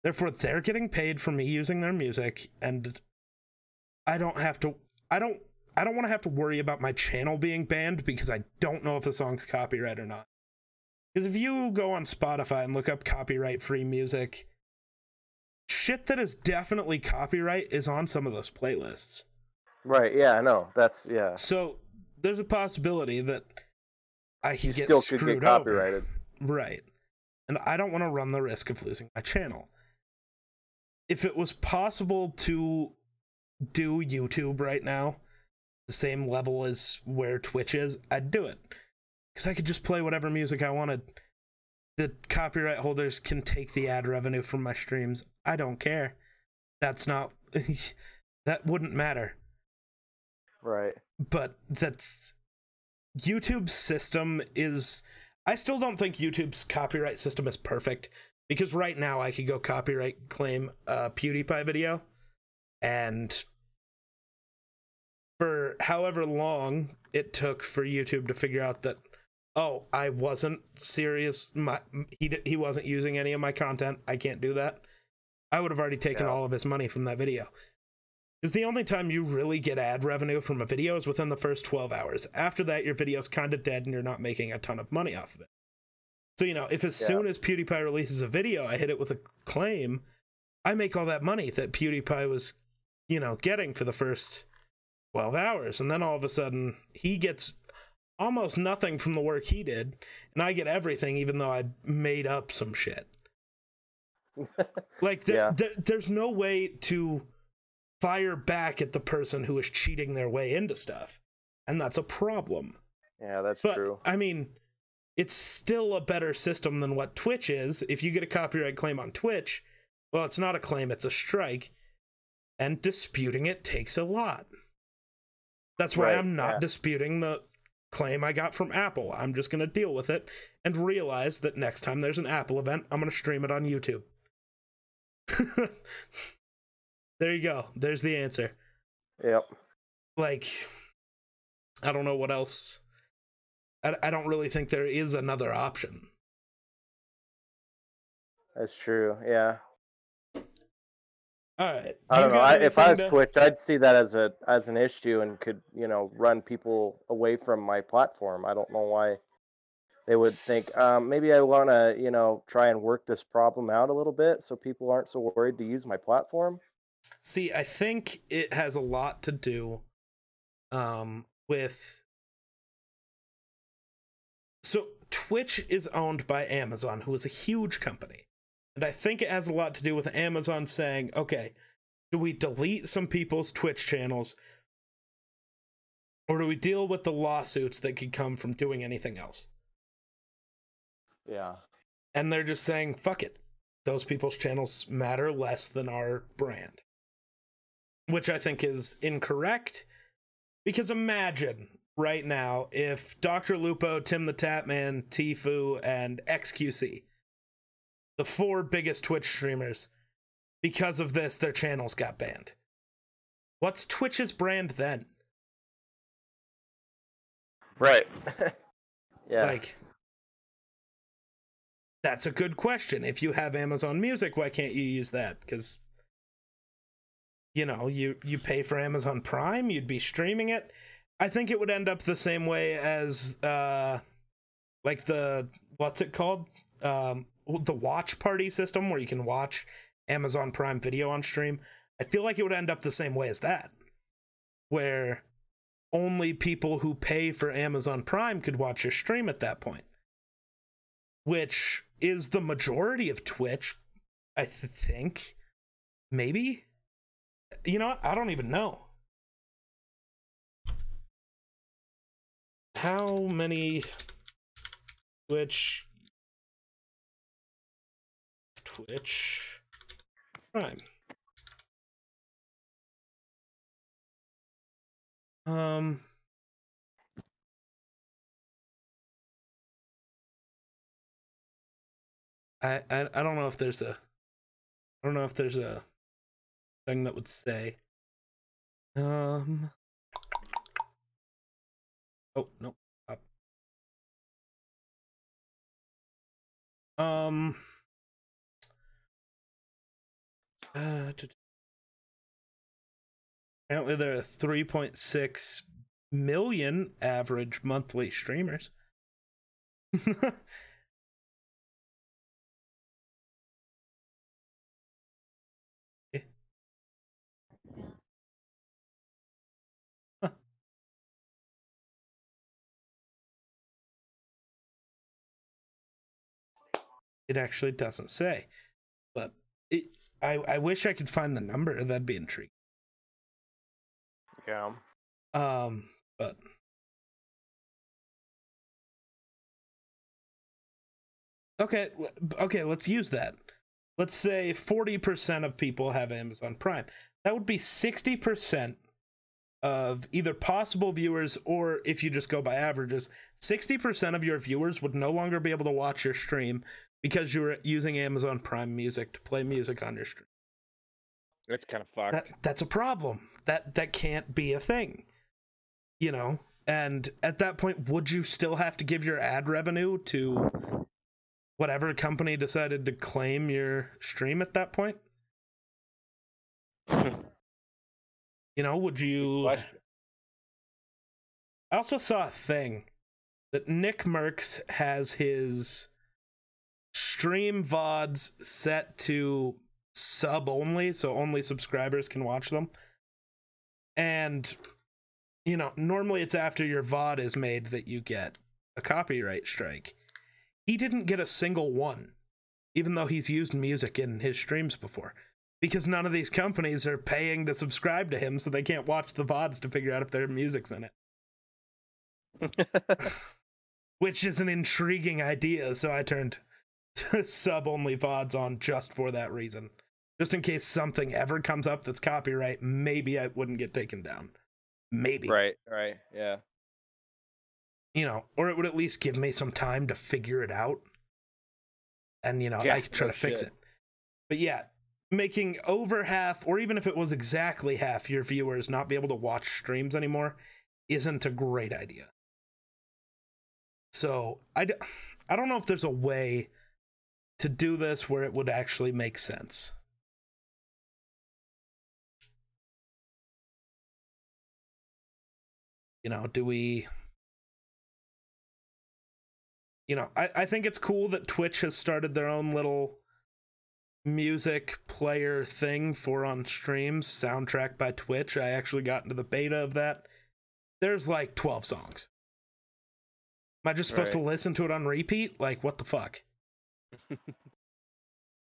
Therefore, they're getting paid for me using their music, and I don't have to. I don't. I don't want to have to worry about my channel being banned because I don't know if a song's copyright or not. Because if you go on Spotify and look up copyright free music, shit that is definitely copyright is on some of those playlists. Right. Yeah. I know. That's yeah. So there's a possibility that I could You get still could screwed get copyrighted. over. Right. And I don't want to run the risk of losing my channel. If it was possible to do YouTube right now, the same level as where Twitch is, I'd do it. Because I could just play whatever music I wanted. The copyright holders can take the ad revenue from my streams. I don't care. That's not. that wouldn't matter Right. but that's YouTube's system is I still don't think YouTube's copyright system is perfect because right now I could go copyright claim a PewDiePie video and for however long it took for YouTube to figure out that oh I wasn't serious my he he wasn't using any of my content I can't do that I would have already taken Yeah. all of his money from that video because the only time you really get ad revenue from a video is within the first 12 hours. After that, your video's kind of dead and you're not making a ton of money off of it. So, you know, if as Yeah. soon as PewDiePie releases a video, I hit it with a claim, I make all that money that PewDiePie was, you know, getting for the first 12 hours. And then all of a sudden, he gets almost nothing from the work he did, and I get everything, even though I made up some shit. Like, there, Yeah. there, there's no way to fire back at the person who is cheating their way into stuff. And that's a problem. yeah, that's But, true. I mean, it's still a better system than what Twitch is. If you get a copyright claim on Twitch, well, it's not a claim, it's a strike. And disputing it takes a lot. That's why Right, I'm not yeah. disputing the claim I got from Apple. I'm just going to deal with it and realize that next time there's an Apple event, I'm going to stream it on YouTube. there you go. There's the answer. Yep. Like, I don't know what else. I, I don't really think there is another option. That's true. Yeah. All right. I don't know. I, if I was to- Twitch, I'd see that as a as an issue and could you know run people away from my platform. I don't know why they would think um, maybe I want to you know try and work this problem out a little bit so people aren't so worried to use my platform. See, I think it has a lot to do um with So Twitch is owned by Amazon, who is a huge company. And I think it has a lot to do with Amazon saying, okay, do we delete some people's Twitch channels? Or do we deal with the lawsuits that could come from doing anything else? Yeah. And they're just saying, fuck it. Those people's channels matter less than our brand. Which I think is incorrect. Because imagine right now if Dr. Lupo, Tim the Tatman, Tfue, and XQC, the four biggest Twitch streamers, because of this, their channels got banned. What's Twitch's brand then? Right. yeah. Like, that's a good question. If you have Amazon Music, why can't you use that? Because, you know, you you pay for Amazon Prime, you'd be streaming it. I think it would end up the same way as, uh, like the what's it called? Um, the watch party system where you can watch Amazon Prime Video on stream. I feel like it would end up the same way as that, where only people who pay for Amazon Prime could watch your stream at that point, which is the majority of Twitch, I th- think. Maybe? You know what? I don't even know. How many Twitch Twitch Prime? Um I, I I don't know if there's a I don't know if there's a thing that would say um Oh, no. Um Uh, apparently, there are 3.6 million average monthly streamers. It actually doesn't say, I I wish I could find the number. That'd be intriguing. Yeah. Um, but okay, okay, let's use that. Let's say forty percent of people have Amazon Prime. That would be sixty percent of either possible viewers or if you just go by averages, sixty percent of your viewers would no longer be able to watch your stream because you were using Amazon Prime Music to play music on your stream. That's kind of fucked. That that's a problem. That that can't be a thing. You know, and at that point, would you still have to give your ad revenue to whatever company decided to claim your stream at that point? You know, would you? What? I also saw a thing that Nick Mercs has his stream VODs set to sub only, so only subscribers can watch them. And, you know, normally it's after your VOD is made that you get a copyright strike. He didn't get a single one, even though he's used music in his streams before. Because none of these companies are paying to subscribe to him, so they can't watch the VODs to figure out if their music's in it. which is an intriguing idea. So I turned sub only VODs on just for that reason. Just in case something ever comes up that's copyright, maybe I wouldn't get taken down. Maybe. right, right, yeah. You know, or it would at least give me some time to figure it out. And, you know, Yeah, I could try to fix shit. it. But yeah, making over half, or even if it was exactly half your viewers not be able to watch streams anymore, isn't a great idea. So I, d- I don't know if there's a way to do this where it would actually make sense. You know, do we. You know, I, I think it's cool that Twitch has started their own little music player thing for on streams, soundtrack by Twitch. I actually got into the beta of that. There's like 12 songs. Am I just supposed to listen to it on repeat? Like, what the fuck?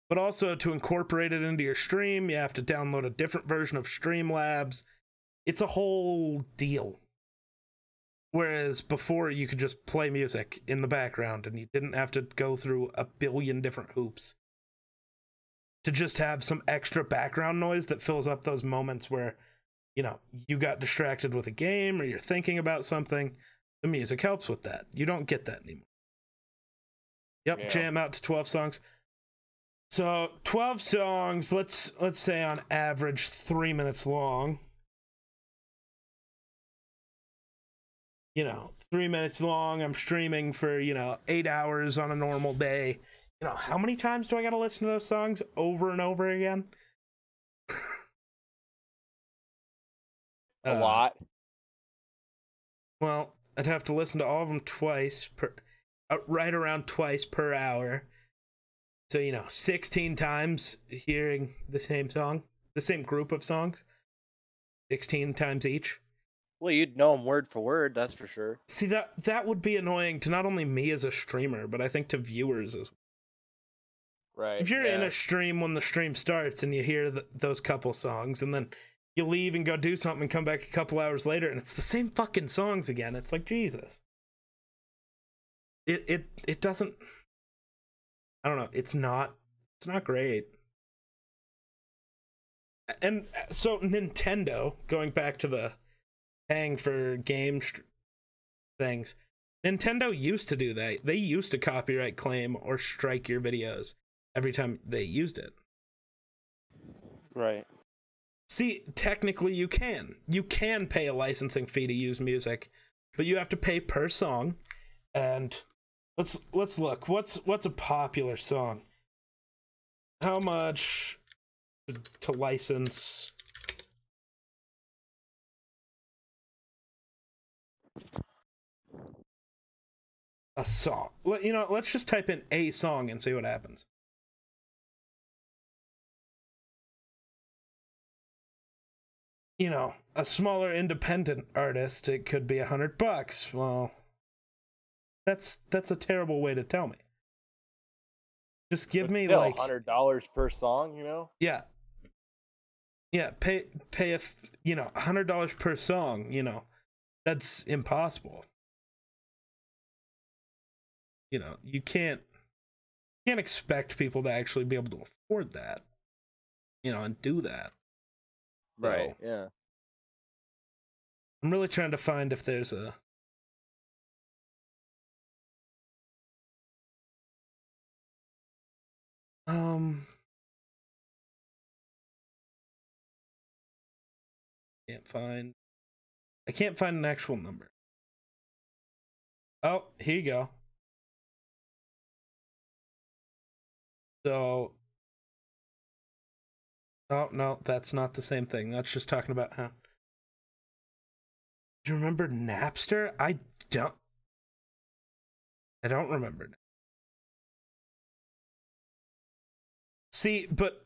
But also to incorporate it into your stream, you have to download a different version of Streamlabs. It's a whole deal. Whereas before, you could just play music in the background and you didn't have to go through a billion different hoops to just have some extra background noise that fills up those moments where, you know, you got distracted with a game or you're thinking about something. The music helps with that. You don't get that anymore. Yep, Yeah. jam out to 12 songs. So 12 songs, let's let's say on average 3 minutes long. You know, 3 minutes long. I'm streaming for, you know, 8 hours on a normal day. You know, how many times do I got to listen to those songs over and over again? A Uh, lot. Well, I'd have to listen to all of them twice per, Uh, right around twice per hour. So you know, sixteen times hearing the same song, the same group of songs, sixteen times each. Well, you'd know them word for word, that's for sure. See that that would be annoying to not only me as a streamer, but I think to viewers as well. Right. If you're in a stream when the stream starts and you hear th those couple songs and then you leave and go do something and come back a couple hours later and it's the same fucking songs again, it's like Jesus. It it it doesn't. I don't know. It's not. It's not great. And uh, so Nintendo, going back to the paying for game str- things, Nintendo used to do that. They used to copyright claim or strike your videos every time they used it. Right. See, technically you can. You can pay a licensing fee to use music, but you have to pay per song. And let's let's look. What's what's a popular song? How much to license a song. Let- You know, let's just type in a song and see what happens. You know, a smaller independent artist, it could be a hundred bucks. Well, that's that's a terrible way to tell me. Just give But me like hundred dollars per song. You know. yeah. Yeah, pay pay a you know hundred dollars per song. You know, that's impossible. You know, you can't can't expect people to actually be able to afford that. You know, and do that. Right. So, Yeah. I'm really trying to find if there's a um can't find I can't find an actual number. Oh, here you go. So Oh no, that's not the same thing. That's just talking about how do you remember Napster? I don't. I don't remember. See, but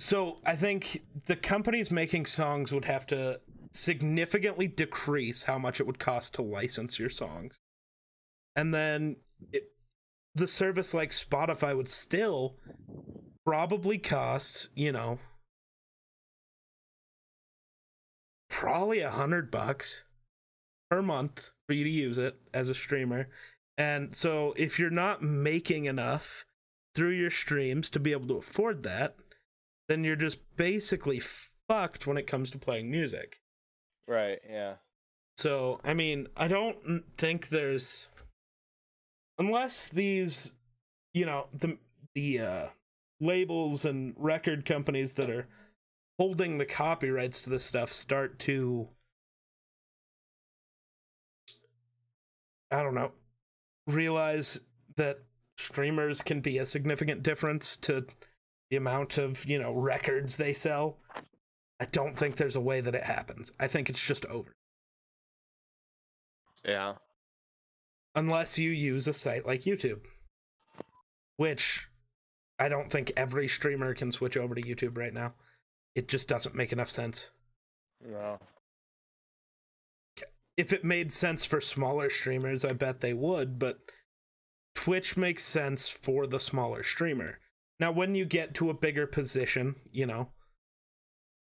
so I think the companies making songs would have to significantly decrease how much it would cost to license your songs, and then it, the service like Spotify would still probably cost you know probably a hundred bucks per month for you to use it as a streamer. And so if you're not making enough through your streams to be able to afford that, then you're just basically fucked when it comes to playing music. Right. Yeah. So, I mean, I don't think there's unless these, you know, the the uh labels and record companies that are holding the copyrights to this stuff start to I don't know, realize that streamers can be a significant difference to the amount of, you know, records they sell. I don't think there's a way that it happens. I think it's just over. Yeah. Unless you use a site like YouTube, which I don't think every streamer can switch over to YouTube right now. It just doesn't make enough sense. No. If it made sense for smaller streamers, I bet they would, but Twitch makes sense for the smaller streamer. Now, when you get to a bigger position, you know,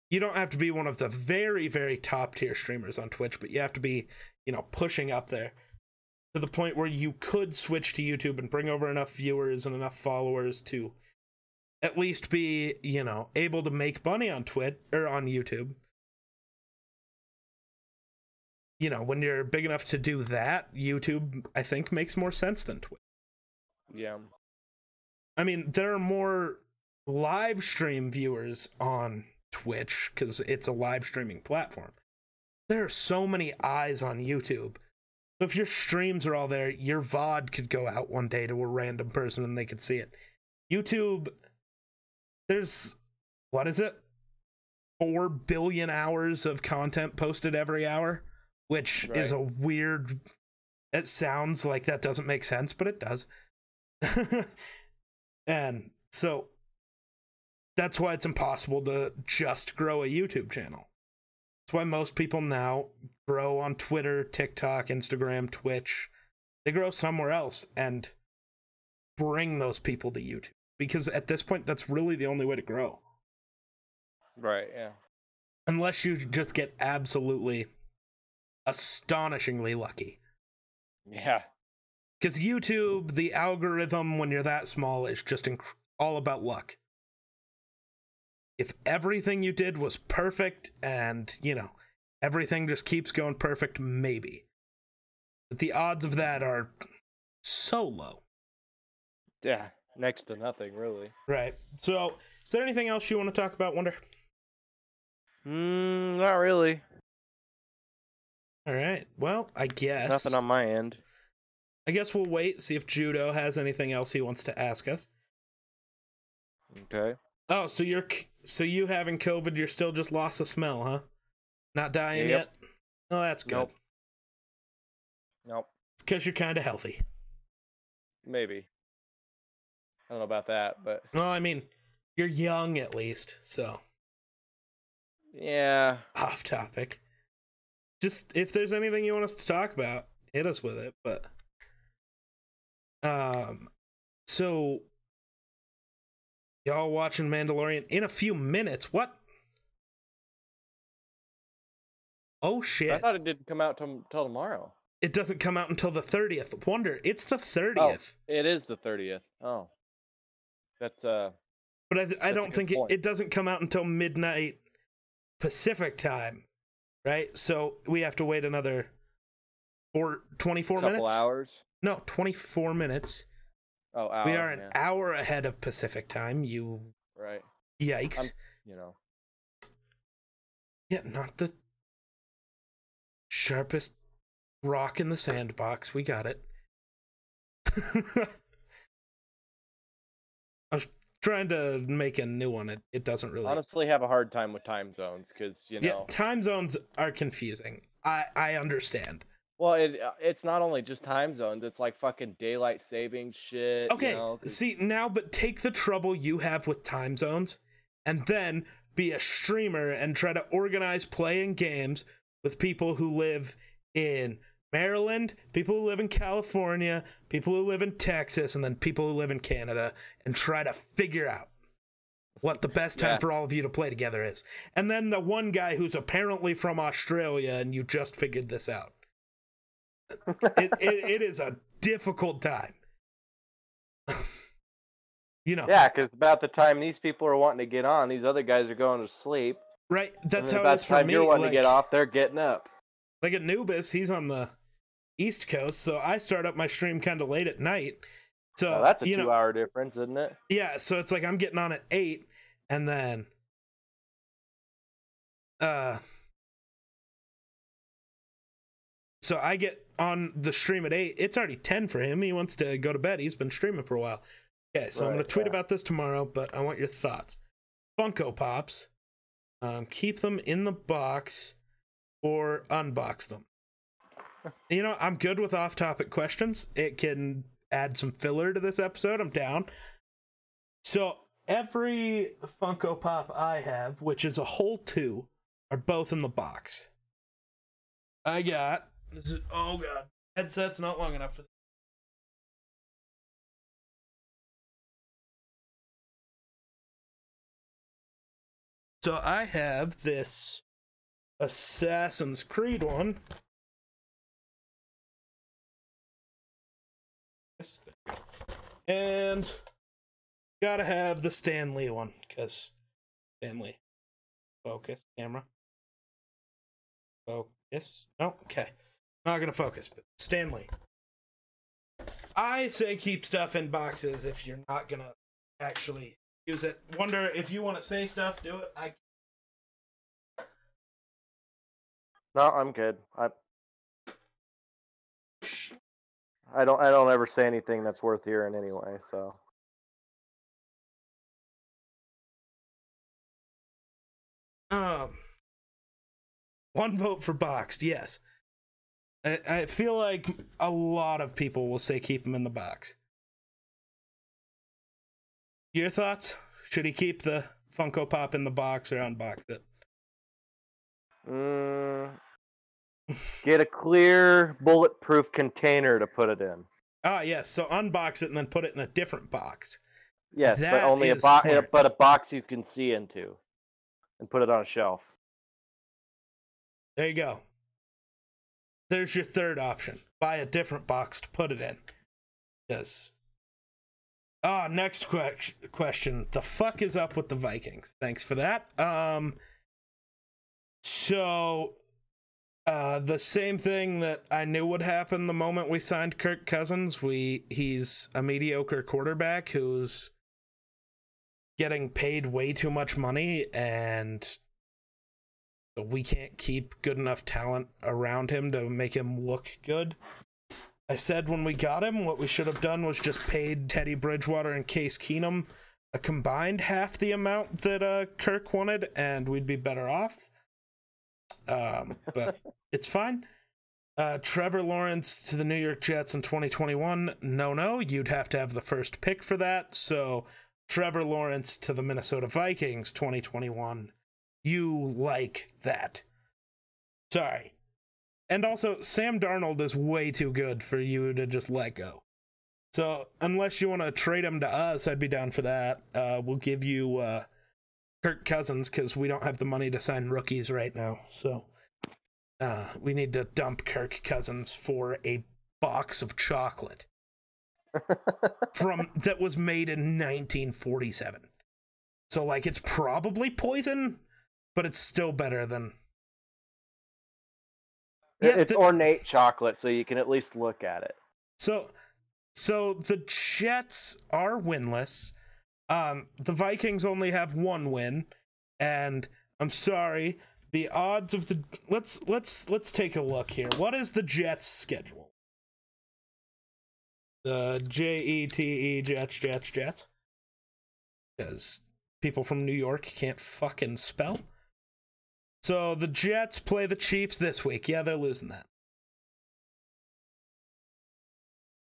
you don't have to be one of the very, very top tier streamers on Twitch, but you have to be, you know, pushing up there to the point where you could switch to YouTube and bring over enough viewers and enough followers to at least be, you know, able to make money on Twitch or on YouTube. You know, when you're big enough to do that, YouTube I think makes more sense than Twitch. Yeah. I mean, there are more live stream viewers on Twitch because it's a live streaming platform. There are so many eyes on YouTube. So if your streams are all there, your VOD could go out one day to a random person and they could see it. YouTube, there's, what is it? Four billion hours of content posted every hour, which is a weird. It sounds like that doesn't make sense, but it does. and so that's why it's impossible to just grow a YouTube channel. That's why most people now grow on Twitter, TikTok, Instagram, Twitch. They grow somewhere else and bring those people to YouTube because at this point, that's really the only way to grow. Right. Yeah. Unless you just get absolutely astonishingly lucky. Yeah. Because YouTube, the algorithm, when you're that small, is just inc- all about luck. If everything you did was perfect and, you know, everything just keeps going perfect, maybe. But the odds of that are so low. Yeah. Next to nothing, really. Right. So, is there anything else you want to talk about, Wonder? Mm, not really. All right. Well, I guess. Nothing on my end. I guess we'll wait, see if Judo has anything else he wants to ask us. Okay. Oh, so you're so you having COVID? You're still just loss of smell, huh? Not dying Yep. yet. Oh, that's good. Nope. Nope. It's because you're kind of healthy. Maybe. I don't know about that, but Well, I mean, you're young at least. So yeah. off topic. Just if there's anything you want us to talk about, hit us with it. But um, so y'all watching Mandalorian in a few minutes? What? Oh shit! I thought it didn't come out till, till tomorrow. It doesn't come out until the thirtieth. Wonder it's the thirtieth. Oh, thirtieth. it is the thirtieth. Oh, that's uh. But I, th- I don't think it, it doesn't come out until midnight Pacific time, right? So we have to wait another four, 24 couple minutes. hours. No, 24 minutes. Oh, hour, we are an yeah, hour ahead of Pacific time. You right. yikes. I'm- You know. Yeah, not the sharpest rock in the sandbox. We got it. I was trying to make a new one. It, it doesn't really. Honestly, have a hard time with time zones because you yeah, know. time zones are confusing. I I understand. Well, it uh, it's not only just time zones. It's like fucking daylight saving shit. Okay, You know, see now, but take the trouble you have with time zones, and then be a streamer and try to organize playing games with people who live in Maryland, people who live in California, people who live in Texas, and then people who live in Canada, and try to figure out what the best time Yeah. for all of you to play together is. And then the one guy who's apparently from Australia, and you just figured this out. It, it, it is a difficult time. you know, yeah, because about the time these people are wanting to get on, these other guys are going to sleep. right? That's how it is for time me. you're wanting like, to get off, they're getting up. like Anubis, he's on the East Coast, so I start up my stream kind of late at night. So Oh, that's a you know, two-hour difference, isn't it? yeah. So it's like I'm getting on at eight, and then, uh, so I get on the stream at eight. It's already ten for him. He wants to go to bed. He's been streaming for a while. Okay, so I'm gonna tweet yeah. about this tomorrow, but I want your thoughts. Funko Pops, um, keep them in the box or unbox them. You know, I'm good with off-topic questions. It can add some filler to this episode. I'm down. So every Funko Pop I have, which is a whole two, are both in the box. I got. Is oh god, headset's not long enough for. So I have this Assassin's Creed one. And gotta have the Stanley one because Stanley. Focus camera. Focus. No, okay. Not gonna focus, but Stanley. I say keep stuff in boxes if you're not gonna actually use it. Wonder if you want to say stuff, do it. I No, I'm good. I I don't I don't ever say anything that's worth hearing anyway, so Um, one vote for boxed. Yes, I, I feel like a lot of people will say keep him in the box. Your thoughts? Should he keep the Funko Pop in the box or unbox it? mm, get a clear bulletproof container to put it in. Ah, yes. So unbox it and then put it in a different box. Yes, That but only a box but a box you can see into. And put it on a shelf. There you go. There's your third option. Buy a different box to put it in. Yes. Ah, next que- question. The fuck is up with the Vikings? Thanks for that. Um so uh the same thing that I knew would happen the moment we signed Kirk Cousins, we he's a mediocre quarterback who's getting paid way too much money and we can't keep good enough talent around him to make him look good. I said when we got him, what we should have done was just paid Teddy Bridgewater and Case Keenum a combined half the amount that uh, Kirk wanted, and we'd be better off. Um, but it's fine. Uh, Trevor Lawrence to the New York Jets in 2021. No, no, you'd have to have the first pick for that. So Trevor Lawrence to the Minnesota Vikings 2021. You like that. Sorry. And also, Sam Darnold is way too good for you to just let go. So, unless you want to trade him to us, I'd be down for that. Uh, we'll give you uh, Kirk Cousins because we don't have the money to sign rookies right now. So, uh, we need to dump Kirk Cousins for a box of chocolate from that was made in 1947. So, like, it's probably poison, but it's still better than it's the- ornate chocolate, so you can at least look at it. So, so the Jets are winless. Um, the Vikings only have one win, and I'm sorry. The odds of the let's let's let's take a look here. What is the Jets' schedule? The J E T E Jets Jets Jets. Because people from New York can't fucking spell. So the Jets play the Chiefs this week. Yeah, they're losing that.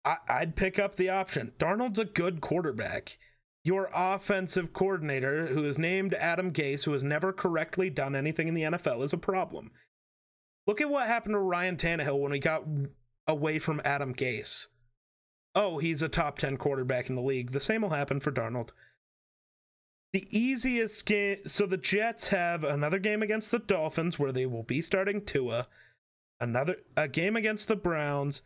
I, I'd pick up the option. Darnold's a good quarterback. Your offensive coordinator, who is named Adam Gase, who has never correctly done anything in the NFL, is a problem. Look at what happened to Ryan Tannehill when he got away from Adam Gase. Oh, he's a top 10 quarterback in the league. The same will happen for Darnold. The easiest game. So the Jets have another game against the Dolphins where they will be starting Tua, another a game against the Browns,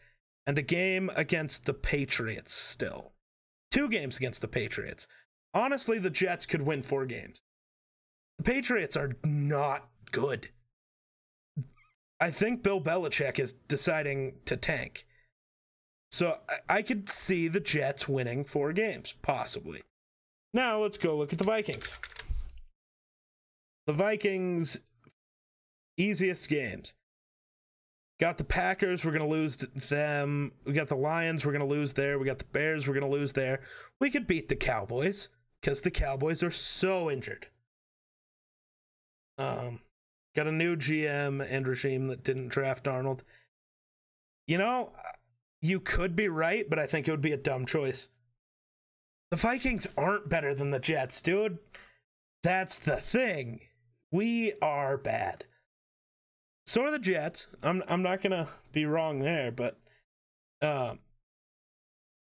and a game against the Patriots still. Two games against the Patriots. Honestly, the Jets could win four games. The Patriots are not good. I think Bill Belichick is deciding to tank. So I, I could see the Jets winning four games, possibly. Now let's go look at the Vikings. The Vikings' easiest games. Got the Packers, we're going to lose them. We got the Lions, we're going to lose there. We got the Bears, we're going to lose there. We could beat the Cowboys because the Cowboys are so injured. Um, got a new GM and regime that didn't draft Arnold. You know, you could be right, but I think it would be a dumb choice. The Vikings aren't better than the Jets, dude. That's the thing. We are bad. So are the Jets. I'm I'm not gonna be wrong there, but um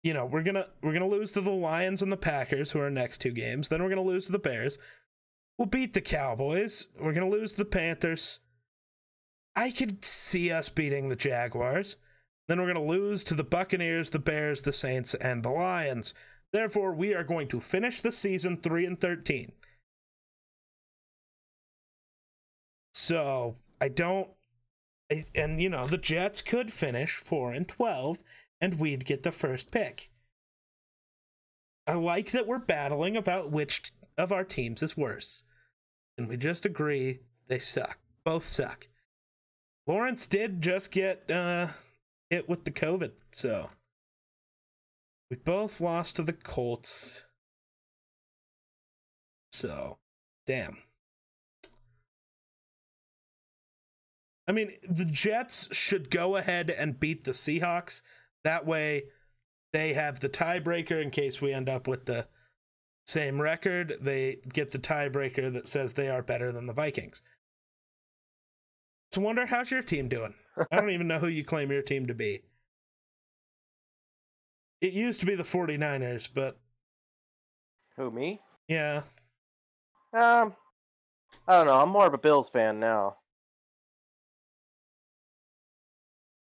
you know, we're gonna we're gonna lose to the Lions and the Packers, who are our next two games. Then we're gonna lose to the Bears. We'll beat the Cowboys. We're gonna lose to the Panthers. I could see us beating the Jaguars. Then we're gonna lose to the Buccaneers, the Bears, the Saints, and the Lions. Therefore, we are going to finish the season three and thirteen. So I don't, and you know, the Jets could finish four and twelve, and we'd get the first pick. I like that we're battling about which of our teams is worse, and we just agree they suck. Both suck. Lawrence did just get uh, hit with the COVID, so we both lost to the Colts. So, damn. I mean, the Jets should go ahead and beat the Seahawks. That way, they have the tiebreaker in case we end up with the same record. They get the tiebreaker that says they are better than the Vikings. So, wonder how's your team doing? I don't even know who you claim your team to be. It used to be the 49ers, but Who me? yeah. Um, I don't know. I'm more of a Bills fan now.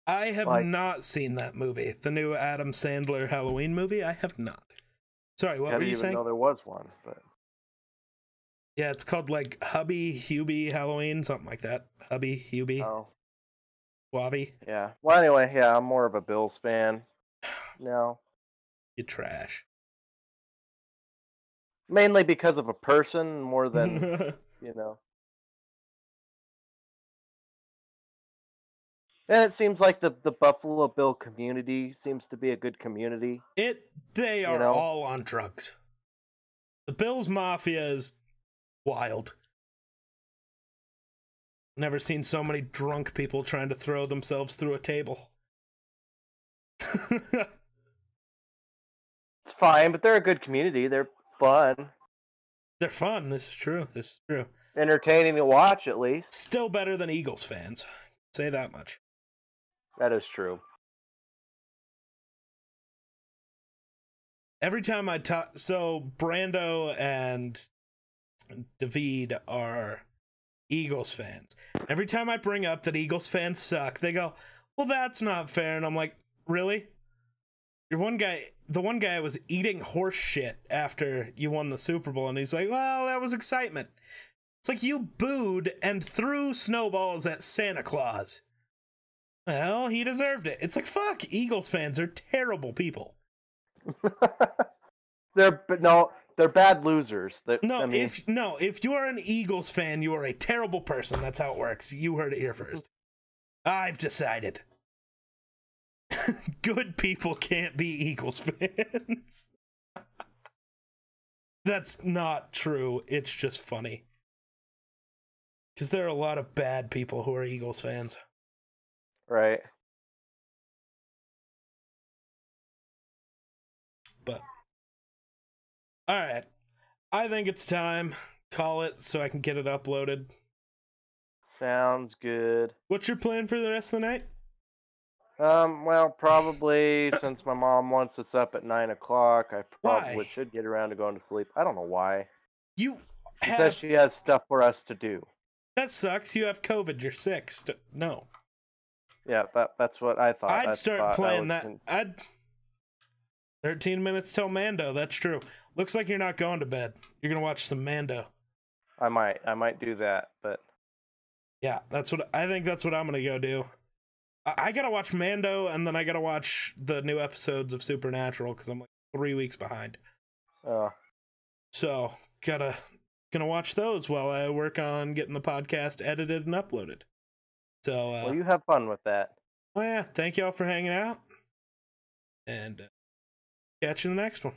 I have Like- not seen that movie. The new Adam Sandler Halloween movie. I have not. Sorry, what I were didn't you even saying? know there was one. But Yeah, it's called like Hubby Hubie Halloween, something like that. Hubby Hubie oh, Wobby. yeah. Well, anyway, yeah, I'm more of a Bills fan now, You trash. mainly because of a person more than you know. And it seems like the the Buffalo Bill community seems to be a good community. it. They are know? all on drugs. The Bills Mafia is wild. Never seen so many drunk people trying to throw themselves through a table. It's fine, but they're a good community. They're fun, They're fun. This is true. This is true. entertaining to watch at least. Still better than Eagles fans. Say that much. That is true. Every time I talk, so Brando and David are Eagles fans. Every time I bring up that Eagles fans suck, they go, "Well, that's not fair," and I'm like, "Really? Your one guy, the one guy was eating horse shit after you won the Super Bowl, and he's like, "Well, that was excitement." It's like you booed and threw snowballs at Santa Claus. Well, he deserved it. It's like fuck. Eagles fans are terrible people. they're but no, they're bad losers. They, No, I mean, if no, if you are an Eagles fan, you are a terrible person. That's how it works. You heard it here first. I've decided. Good people can't be Eagles fans. That's not true. It's just funny. Because there are a lot of bad people who are Eagles fans. right. But all right, I think it's time. Call it so I can get it uploaded. Sounds good. What's your plan for the rest of the night? Um, well, probably since my mom wants us up at nine o'clock, I probably Why? should get around to going to sleep. I don't know why. You She have says she has stuff for us to do. that sucks. You have COVID. You're sick. St- no, Yeah, that that's what I thought. I'd I start thought playing that. in- I'd. 13 minutes till Mando. That's true. Looks like you're not going to bed. You're going to watch some Mando. I might, I might do that, but Yeah, that's what I think. That's what I'm going to go do. I, I got to watch Mando and then I got to watch the new episodes of Supernatural because I'm like three weeks behind. uh, So, gotta gonna watch those while I work on getting the podcast edited and uploaded. So, uh, well, you have fun with that. oh yeah, thank y'all for hanging out, and uh, catch you in the next one.